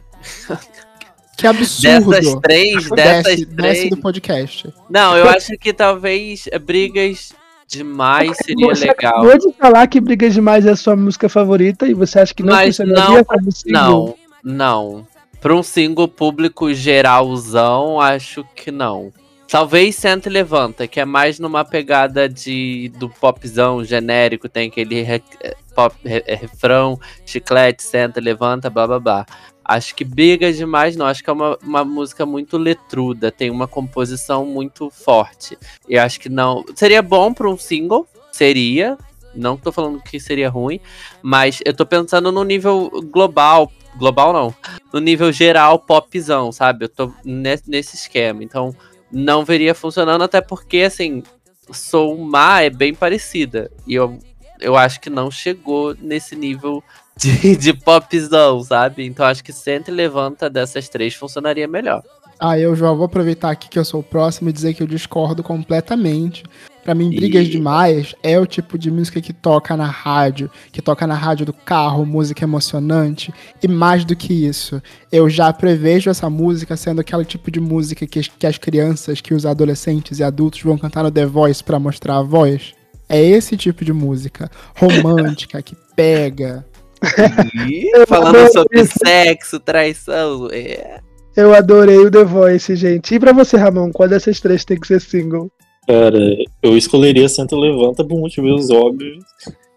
Que absurdo. Dessas três, dessas Desce, três. desce do podcast. Não, eu acho que talvez brigas demais seria você legal. acabou de falar que Brigas Demais é a sua música favorita e você acha que não Mas funcionaria não- como single? Não, não. Pra um single público geralzão, acho que não. Talvez Senta e Levanta, que é mais numa pegada de do popzão genérico, tem aquele re- eh, pop, re- eh, refrão, chiclete, senta, levanta, blá blá blá. Acho que briga demais, não. Acho que é uma, uma música muito letruda, tem uma composição muito forte. E acho que não. Seria bom pra um single, seria. Não tô falando que seria ruim, mas eu tô pensando no nível global. Global não. No nível geral, popzão, sabe? Eu tô nesse esquema. Então, não veria funcionando, até porque, assim, Sou Má é bem parecida. E eu, eu acho que não chegou nesse nível de, [laughs] de popzão, sabe? Então acho que Senta e Levanta dessas três funcionaria melhor. Ah, eu já vou aproveitar aqui que eu sou o próximo e dizer que eu discordo completamente. Pra mim, Brigas Ih. Demais é o tipo de música que toca na rádio, que toca na rádio do carro, música emocionante. E mais do que isso, eu já prevejo essa música sendo aquele tipo de música que, as- que as crianças, que os adolescentes e adultos vão cantar no The Voice pra mostrar a voz. É esse tipo de música romântica que pega. [laughs] Ih, Falando sobre sexo, traição. É. Eu adorei o The Voice, gente. E pra você, Ramon, qual dessas três tem que ser single? Cara, eu escolheria Senta Levanta por motivos óbvios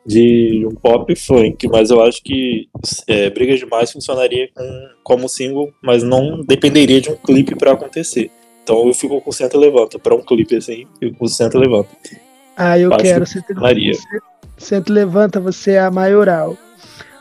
de um pop funk, mas eu acho que é, Brigas Demais funcionaria com- como single, mas não dependeria de um clipe pra acontecer. Então eu fico com Senta Levanta. Pra um clipe assim, eu fico com Senta Levanta. Ah, eu quero. que Senta, Maria. você- Senta levanta, você é a maioral.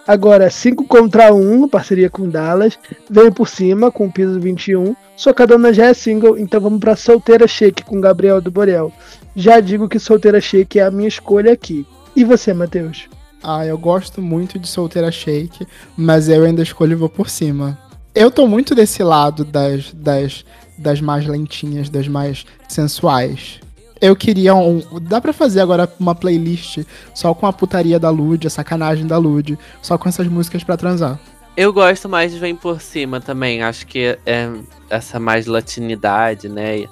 Agora, 5 contra 1, parceria com Dallas. Vem por cima com o piso 21. Socadona já é single, então vamos pra Solteira Shake com Gabriel do Borel. Já digo que Solteira Shake é a minha escolha aqui. E você, Matheus? Ah, eu gosto muito de Solteira Shake, mas eu ainda escolho vou por cima. Eu tô muito desse lado das, das, das mais lentinhas, das mais sensuais. Eu queria um. Dá pra fazer agora uma playlist só com a putaria da Lud, a sacanagem da Lud, só com essas músicas pra transar. Eu gosto mais de Vem Por Cima também. Acho que é essa mais latinidade, né?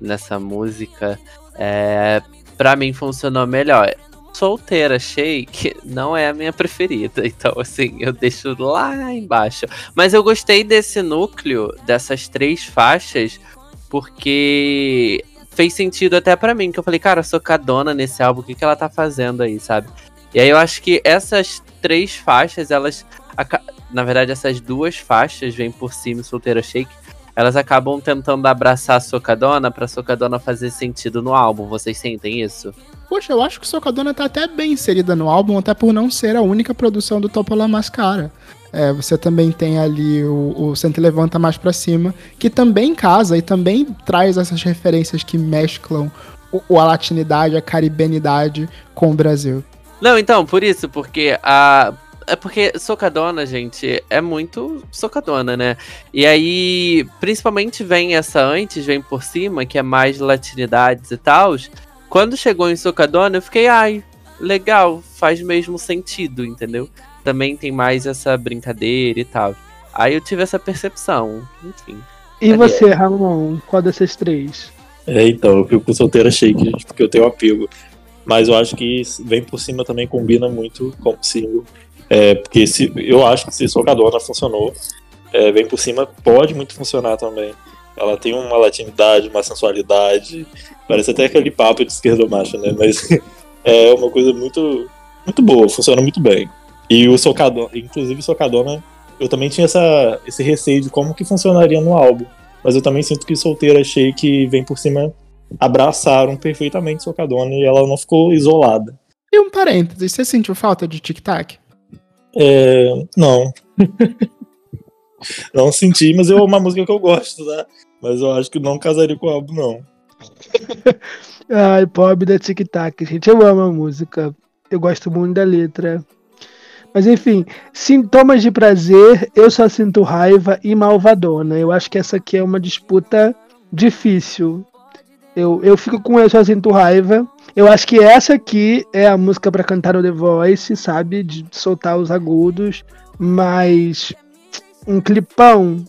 Nessa música. É, pra mim funcionou melhor. Solteira Shake não é a minha preferida. Então, assim, eu deixo lá embaixo. Mas eu gostei desse núcleo, dessas três faixas, porque fez sentido até pra mim. Que eu falei, cara, eu sou cadona nesse álbum, o que, que ela tá fazendo aí, sabe? E aí eu acho que essas três faixas, elas. Na verdade, essas duas faixas, Vem por cima Solteira Shake, elas acabam tentando abraçar a Socadona pra Socadona fazer sentido no álbum. Vocês sentem isso? Poxa, eu acho que Socadona tá até bem inserida no álbum, até por não ser a única produção do Topola Mascara. É, você também tem ali o, o Senta Levanta mais pra cima, que também casa e também traz essas referências que mesclam o, a latinidade, a caribenidade com o Brasil. Não, então, por isso, porque a. É porque Socadona, gente, é muito Socadona, né? E aí, principalmente vem essa antes, vem por cima, que é mais latinidades e tal. Quando chegou em Socadona, eu fiquei, ai, legal, faz mesmo sentido, entendeu? Também tem mais essa brincadeira e tal. Aí eu tive essa percepção, enfim. E Ali- você, Ramon? Qual dessas três? É, então, eu fico com Solteira Shake, gente, porque eu tenho apego. Mas eu acho que Vem Por Cima também combina muito como single. É, porque se, eu acho que se Socadona funcionou, é, Vem Por Cima pode muito funcionar também. Ela tem uma latinidade, uma sensualidade, parece até aquele papo de esquerda macho, né? Mas [laughs] é uma coisa muito, muito boa, funciona muito bem. E o Socadona, inclusive Socadona, eu também tinha essa, esse receio de como que funcionaria no álbum. Mas eu também sinto que Solteira Shake Vem Por Cima abraçaram perfeitamente Socadona e ela não ficou isolada. E um parênteses, você sentiu falta de tic-tac? É, não. [laughs] não senti, mas é uma música que eu gosto, tá? Mas eu acho que não casaria com o álbum, não. [laughs] Ai, pobre da Tic Tac, gente. Eu amo a música. Eu gosto muito da letra. Mas enfim, sintomas de prazer, eu só sinto raiva e malvadona. Eu acho que essa aqui é uma disputa difícil. Eu, eu fico com eu só sinto raiva. Eu acho que essa aqui é a música pra cantar no The Voice, sabe? De soltar os agudos. Mas um clipão,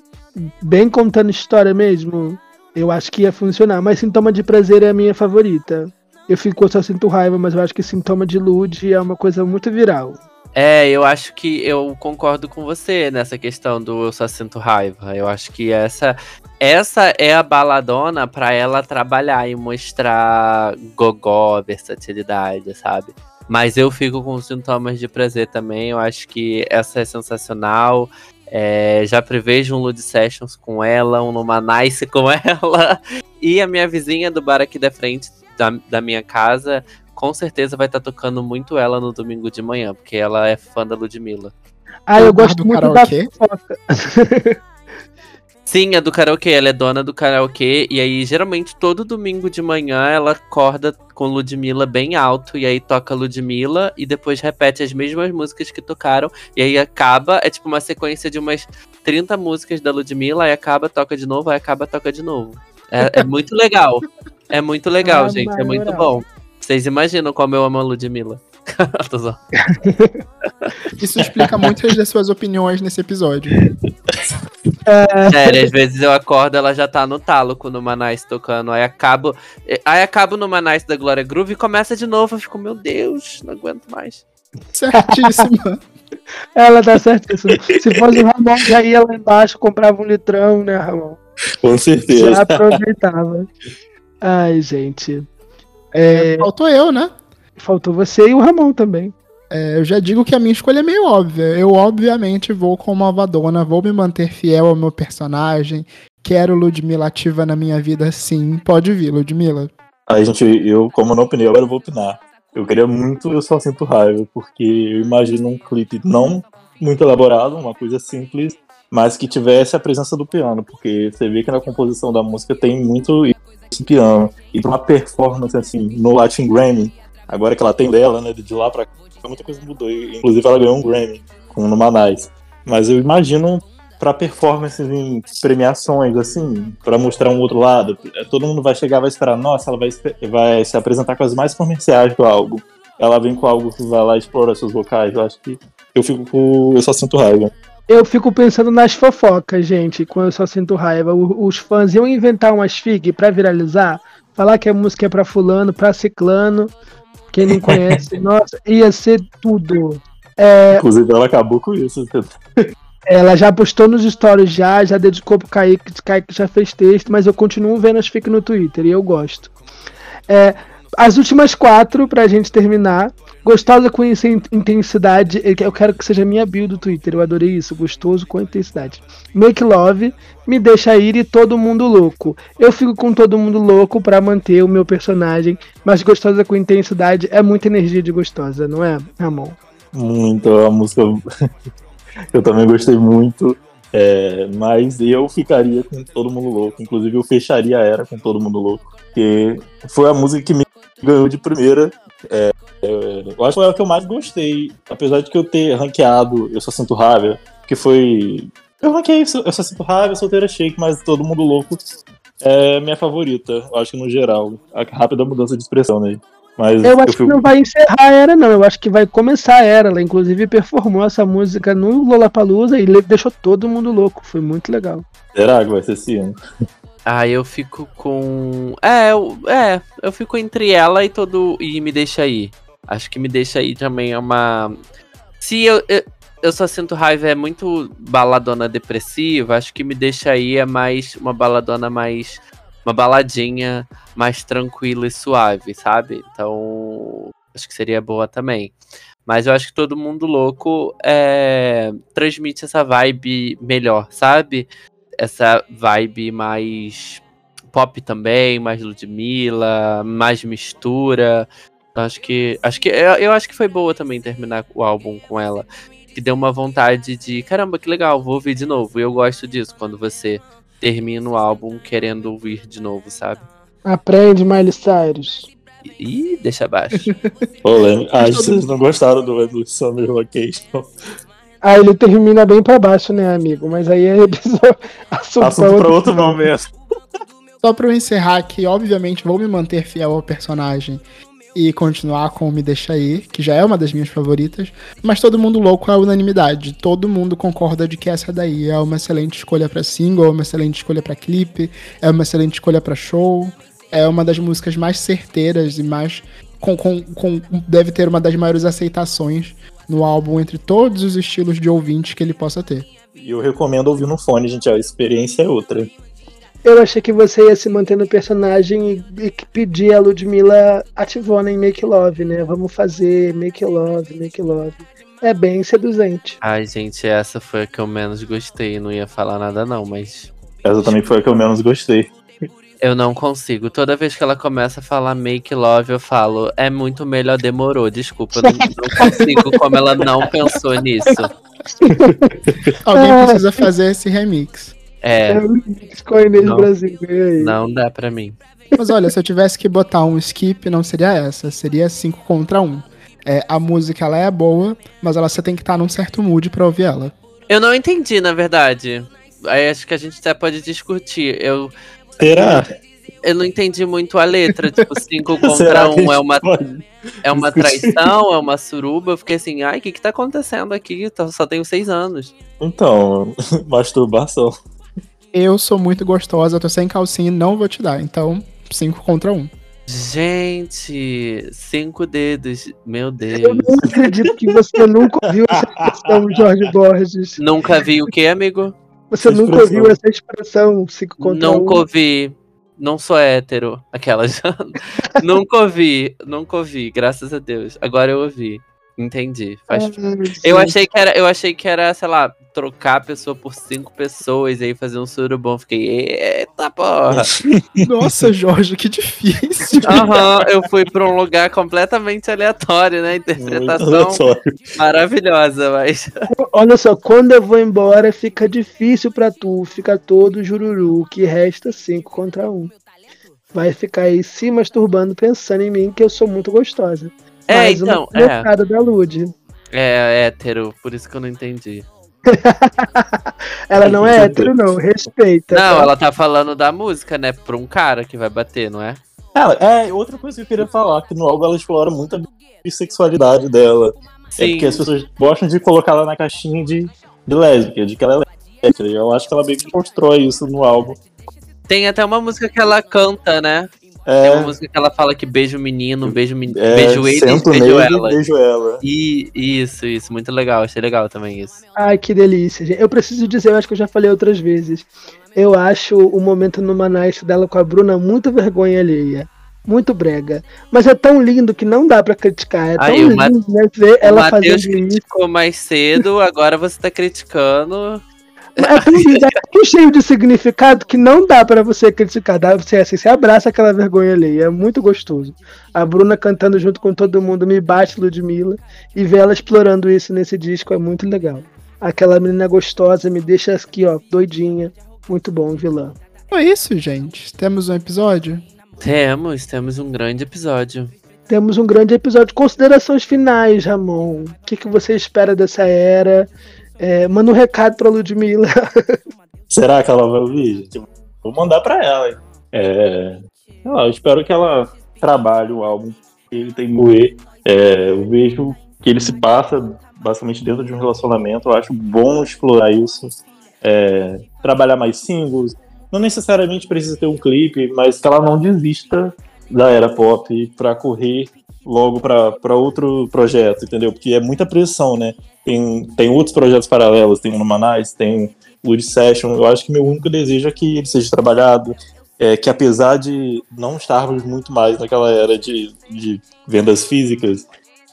bem contando história mesmo, eu acho que ia funcionar. Mas sintoma de prazer é a minha favorita. Eu fico só sinto raiva, mas eu acho que sintoma de lude é uma coisa muito viral. É, eu acho que eu concordo com você nessa questão do eu só sinto raiva. Eu acho que essa essa é a baladona pra ela trabalhar e mostrar gogó, versatilidade, sabe? Mas eu fico com sintomas de prazer também. Eu acho que essa é sensacional. É, já prevejo um Lud Sessions com ela, um Numa Nice [laughs] com ela. E a minha vizinha do bar aqui da frente da, da minha casa com certeza vai estar tocando muito ela no domingo de manhã, porque ela é fã da Ludmilla. Ah, eu gosto do muito karaokê? da fofoca. [laughs] [laughs] Sim, é do karaokê, ela é dona do karaokê, e aí geralmente todo domingo de manhã ela acorda com Ludmilla bem alto, e aí toca Ludmilla, e depois repete as mesmas músicas que tocaram, e aí acaba, é tipo uma sequência de umas 30 músicas da Ludmilla, aí acaba, toca de novo, aí acaba, toca de novo. É, é [laughs] muito legal. É muito legal, Ah, gente, é muito bom. Vocês imaginam como eu amo a Ludmilla. [laughs] [laughs] Isso explica muitas das suas opiniões nesse episódio. Sério, às vezes eu acordo, ela já tá no talo com o Numanais tocando. Aí acabo. Aí acabo no Manais da Glória Groove e começa de novo. Eu fico, meu Deus, não aguento mais. Certíssima. [laughs] Ela tá certíssima. Se fosse o Ramon, já ia lá embaixo, comprava um litrão, né, Ramon? Com certeza. Já aproveitava. Ai, gente. É, Faltou eu, né? faltou você e o Ramon também. É, Eu já digo que a minha escolha é meio óbvia. Eu, obviamente, vou com uma vadona, vou me manter fiel ao meu personagem. Quero Ludmilla ativa na minha vida, sim. Pode vir, Ludmilla. Aí, gente, eu, como não opinei, agora eu vou opinar. Eu queria muito Eu Só Sinto Raiva, porque eu imagino um clipe não muito elaborado, uma coisa simples, mas que tivesse a presença do piano, porque você vê que na composição da música tem muito piano. E pra uma performance, assim, no Latin Grammy, agora que ela tem dela, né, de lá pra cá, muita coisa mudou. Inclusive, ela ganhou um Grammy com no Manais. Mas eu imagino pra performances em premiações, assim, pra mostrar um outro lado. É, Todo mundo vai chegar vai esperar, nossa, ela vai, vai se apresentar com as mais comerciais do álbum. Ela vem com algo que vai lá e explora seus vocais. Eu acho que eu fico com. Eu só sinto raiva. Eu fico pensando nas fofocas, gente, quando eu só sinto raiva. Os fãs iam inventar umas FIG pra viralizar, falar que a música é pra fulano, pra ciclano. Quem não conhece, [laughs] nossa, ia ser tudo. Inclusive, ela acabou com isso. Ela já postou nos stories já, já dedicou pro Kaique, Kaique já fez texto, mas eu continuo vendo as fic no Twitter e eu gosto. É, as últimas quatro, pra gente terminar. Gostosa com intensidade. Eu quero que seja minha bio do Twitter. Eu adorei isso. Gostoso com intensidade. Make Love, Me Deixa Ir e Todo Mundo Louco. Eu fico com Todo Mundo Louco pra manter o meu personagem, mas Gostosa com intensidade é muita energia de gostosa, não é, Ramon? Muito, a música [laughs] eu também gostei muito. é, mas eu ficaria com Todo Mundo Louco. Inclusive, eu fecharia a era com Todo Mundo Louco. Porque foi a música que me ganhou de primeira. É, é, eu acho que foi a que eu mais gostei. Apesar de que eu ter ranqueado Eu Só Sinto Raiva, que foi. Eu ranqueei Eu Só Sinto Raiva, Solteira Shake, mas Todo Mundo Louco é minha favorita. Eu acho que no geral. A rápida mudança de expressão, né? Mas Eu acho que fico- não vai encerrar a era, não. Eu acho que vai começar a era. Ela, inclusive, performou essa música no Lollapalooza e deixou todo mundo louco. Foi muito legal. Será que vai ser esse ano? Ah, eu fico com. É, eu, é, eu fico entre ela e todo. E me deixa aí. Acho que me deixa aí também é uma. Se eu, eu, eu só sinto raiva é muito baladona depressiva, acho que me deixa aí é mais uma baladona mais. Uma baladinha mais tranquila e suave, sabe? Então. Acho que seria boa também. Mas eu acho que todo mundo louco é, transmite essa vibe melhor, sabe? Essa vibe mais pop também, mais Ludmilla, mais mistura. Então, acho que acho que eu, eu acho que foi boa também terminar o álbum com ela, que deu uma vontade de caramba, que legal, vou ouvir de novo. E eu gosto disso quando você termina o álbum querendo ouvir de novo, sabe? Aprende, Miley Cyrus. E deixa abaixo. Polêmica. Ah, vocês não gostaram do Endless Summer Vacation. Aí ele termina bem pra baixo, né, amigo? Mas aí é [laughs] episódio- assunto, Assunto pra pra outro. outro momento. Só pra eu encerrar aqui, obviamente vou me manter fiel ao personagem e continuar com o Me Deixa Ir, que já é uma das minhas favoritas, mas todo mundo louco é unanimidade. Todo mundo concorda de que essa daí é uma excelente escolha pra single, é uma excelente escolha pra clipe, é uma excelente escolha pra show, é uma das músicas mais certeiras e mais com, com, com- deve ter uma das maiores aceitações no álbum entre todos os estilos de ouvintes que ele possa ter. E eu recomendo ouvir no fone, gente. A experiência é outra. Eu achei que você ia se manter no personagem e, e que pedir a Ludmilla ativona em Make Love, né? Vamos fazer Make Love, Make Love. É bem seduzente. Ai, gente, essa foi a que eu menos gostei. Não ia falar nada, não, mas Essa também foi a que eu menos gostei. Eu não consigo. Toda vez que ela começa a falar make love, eu falo, é muito melhor, demorou. Desculpa, eu não, não [laughs] consigo como ela não pensou nisso. [laughs] Alguém precisa fazer esse remix. É, o remix com a Inês Não. Brasil. Aí? não dá pra mim. Mas olha, se eu tivesse que botar um skip, não seria essa. Seria 5 contra 1. Um. É, a música ela é boa, mas ela você tem que estar num certo mood pra ouvir ela. Eu não entendi, na verdade. Aí acho que a gente até pode discutir. Eu, Será? eu não entendi muito a letra. Tipo, 5 [laughs] Será contra que a 1 um é uma, pode? é uma traição, é uma suruba. Eu fiquei assim, ai, o que que tá acontecendo aqui? Então, Só tenho 6 anos. Então, [laughs] masturbação. Eu sou muito gostosa, eu tô sem calcinha e não vou te dar. Então, 5 contra 1. Um. Gente, cinco dedos. Meu Eu Deus. não acredito que você nunca ouviu essa expressão, Jorge Borges. Nunca vi o que, amigo? Você Essa nunca expressão. ouviu essa expressão, 5 contra 1. Nunca ouvi. Não sou hétero. Aquelas. [laughs] nunca ouvi. Nunca ouvi, graças a Deus. Agora eu ouvi. Entendi. Faz... Eu achei que era, eu achei que era, sei lá, trocar a pessoa por cinco pessoas e aí fazer um surubom. Fiquei, eita porra. [laughs] Nossa, Jorge, que difícil. Aham, eu fui pra um lugar completamente aleatório, né? Interpretação Aleatório. maravilhosa, mas. [laughs] Olha só, quando eu vou embora, fica difícil pra tu, fica todo jururu, que resta 5 contra 1. Um. Vai ficar aí se masturbando pensando em mim, que eu sou muito gostosa. É, então, uma é. da Lud. É hétero, por isso que eu não entendi. [laughs] Ela não é hétero, não, respeita. Não, tá? ela tá falando da música, né? Pra um cara que vai bater, não é? Ela, é, outra coisa que eu queria falar, que no álbum ela explora muito a bissexualidade dela. É Sim. porque as pessoas gostam de colocar ela na caixinha de, de lésbica, de que ela é lésbica. E eu acho que ela meio que constrói isso no álbum. Tem até uma música que ela canta, né? Tem É, uma música que ela fala que beijo o menino, beijo, men... é beijo ele, sento beijo nele ela. e beijo ela. E isso, isso, muito legal, achei legal também isso. Ai, que delícia, gente. Eu preciso dizer, eu acho que eu já falei outras vezes. Eu acho o momento no Manais dela com a Bruna muito vergonha alheia. Muito brega. Mas é tão lindo que não dá pra criticar. É tão Aí, lindo, né? Ver o ela fazendo isso. criticou mais cedo, agora você tá criticando. É [laughs] é tão cheio de significado que não dá pra você criticar. Dá, você, assim, você abraça aquela vergonha alheia. É muito gostoso. A Bruna cantando junto com todo mundo, Me Bate Ludmilla. E ver ela explorando isso nesse disco é muito legal. Aquela menina gostosa me deixa aqui, ó, doidinha. Muito bom, vilã. É isso, gente. Temos um episódio. Temos, temos um grande episódio. Temos um grande episódio. Considerações finais, Ramon. O que, que você espera dessa era? É, manda um recado pra Ludmilla. [laughs] Será que ela vai ouvir? Vou mandar pra ela. É, eu espero que ela trabalhe o álbum que ele tem moer. É, eu vejo que ele se passa basicamente dentro de um relacionamento. Eu acho bom explorar isso. É, trabalhar mais singles. Não necessariamente precisa ter um clipe, mas que ela não desista da era pop pra correr logo pra outro projeto, entendeu? Porque é muita pressão, né? Tem, tem outros projetos paralelos, tem o Numanais, tem Wood Session. Eu acho que meu único desejo é que ele seja trabalhado, é, que apesar de não estarmos muito mais naquela era de, de vendas físicas,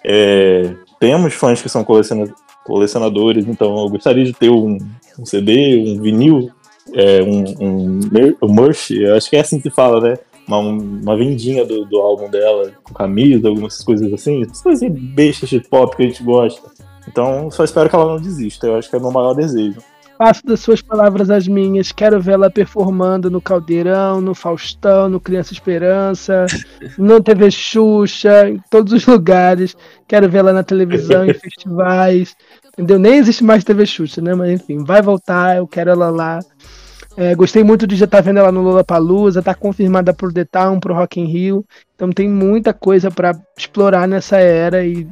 é, temos fãs que são coleciona- colecionadores, então eu gostaria de ter um, um CD, um vinil, é, um, um, um merch, eu acho que é assim que se fala, né? Uma, uma vendinha do, do álbum dela, com camisa, algumas coisas assim, essas coisas bestas de pop que a gente gosta. Então, só espero que ela não desista, eu acho que é o meu maior desejo. Faço das suas palavras as minhas. Quero vê-la performando no Caldeirão, no Faustão, no Criança Esperança, [laughs] no TV Xuxa, em todos os lugares. Quero vê-la na televisão, em [laughs] festivais. Entendeu? Nem existe mais TV Xuxa, né? Mas enfim, vai voltar, eu quero ela lá. É, gostei muito de já estar vendo ela no Lollapalooza, tá confirmada pro The Town, pro Rock in Rio. Então tem muita coisa para explorar nessa era e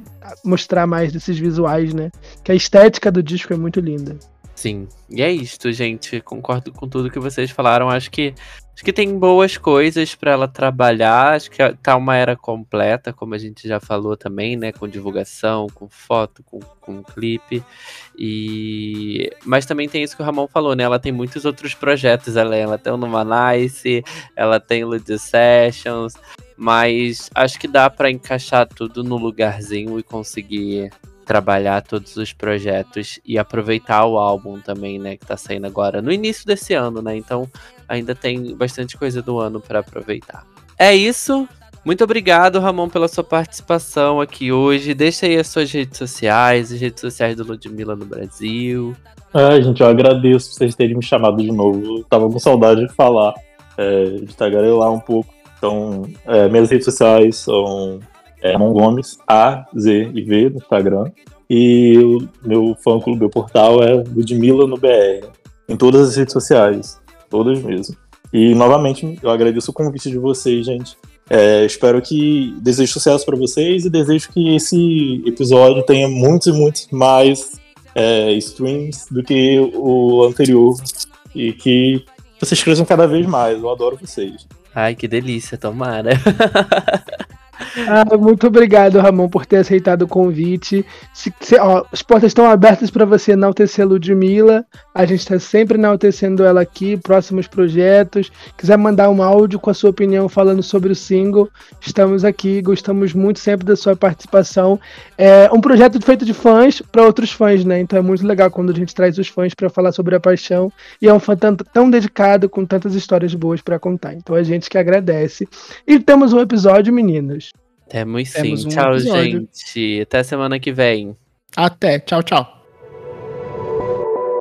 mostrar mais desses visuais, né? Que a estética do disco é muito linda. Sim. E é isto, gente. Concordo com tudo que vocês falaram. Acho que acho que tem boas coisas pra ela trabalhar. Acho que tá uma era completa, como a gente já falou também, né? Com divulgação, com foto, com, com clipe. E mas também tem isso que o Ramon falou, né? Ela tem muitos outros projetos. Ela, ela tem o Numanice, ela tem o Lud Sessions, mas acho que dá pra encaixar tudo no lugarzinho e conseguir trabalhar todos os projetos e aproveitar o álbum também, né, que tá saindo agora no início desse ano, né? Então ainda tem bastante coisa do ano pra aproveitar. É isso. Muito obrigado, Ramon, pela sua participação aqui hoje. Deixa aí as suas redes sociais, as redes sociais do Ludmilla no Brasil. Ai, gente, eu agradeço vocês terem me chamado de novo. Tava com saudade de falar, é, de tagarelar um pouco. Então, é, minhas redes sociais são é, Ramon Gomes, A, Z e V no Instagram. E o meu fã clube, meu portal é Ludmilla no BR. Em todas as redes sociais. Todas mesmo. E novamente, eu agradeço o convite de vocês, gente. É, espero que desejo sucesso para vocês e desejo que esse episódio tenha muitos e muitos mais é, streams do que o anterior e que vocês cresçam cada vez mais. Eu adoro vocês. Ai, que delícia, tomara. [laughs] Ah, muito obrigado, Ramon, por ter aceitado o convite. Se, se- ó, as portas estão abertas para você enaltecer a Ludmilla. A gente está sempre enaltecendo ela aqui, próximos projetos. Quiser mandar um áudio com a sua opinião falando sobre o single, estamos aqui. Gostamos muito sempre da sua participação. É um projeto feito de fãs para outros fãs, né? Então é muito legal quando a gente traz os fãs para falar sobre a paixão. E é um fã tanto- tão dedicado, com tantas histórias boas para contar. Então a gente que agradece. E temos um episódio, meninos. Temos sim. Temos um Tchau, episódio. gente. Até semana que vem. Até. Tchau, tchau.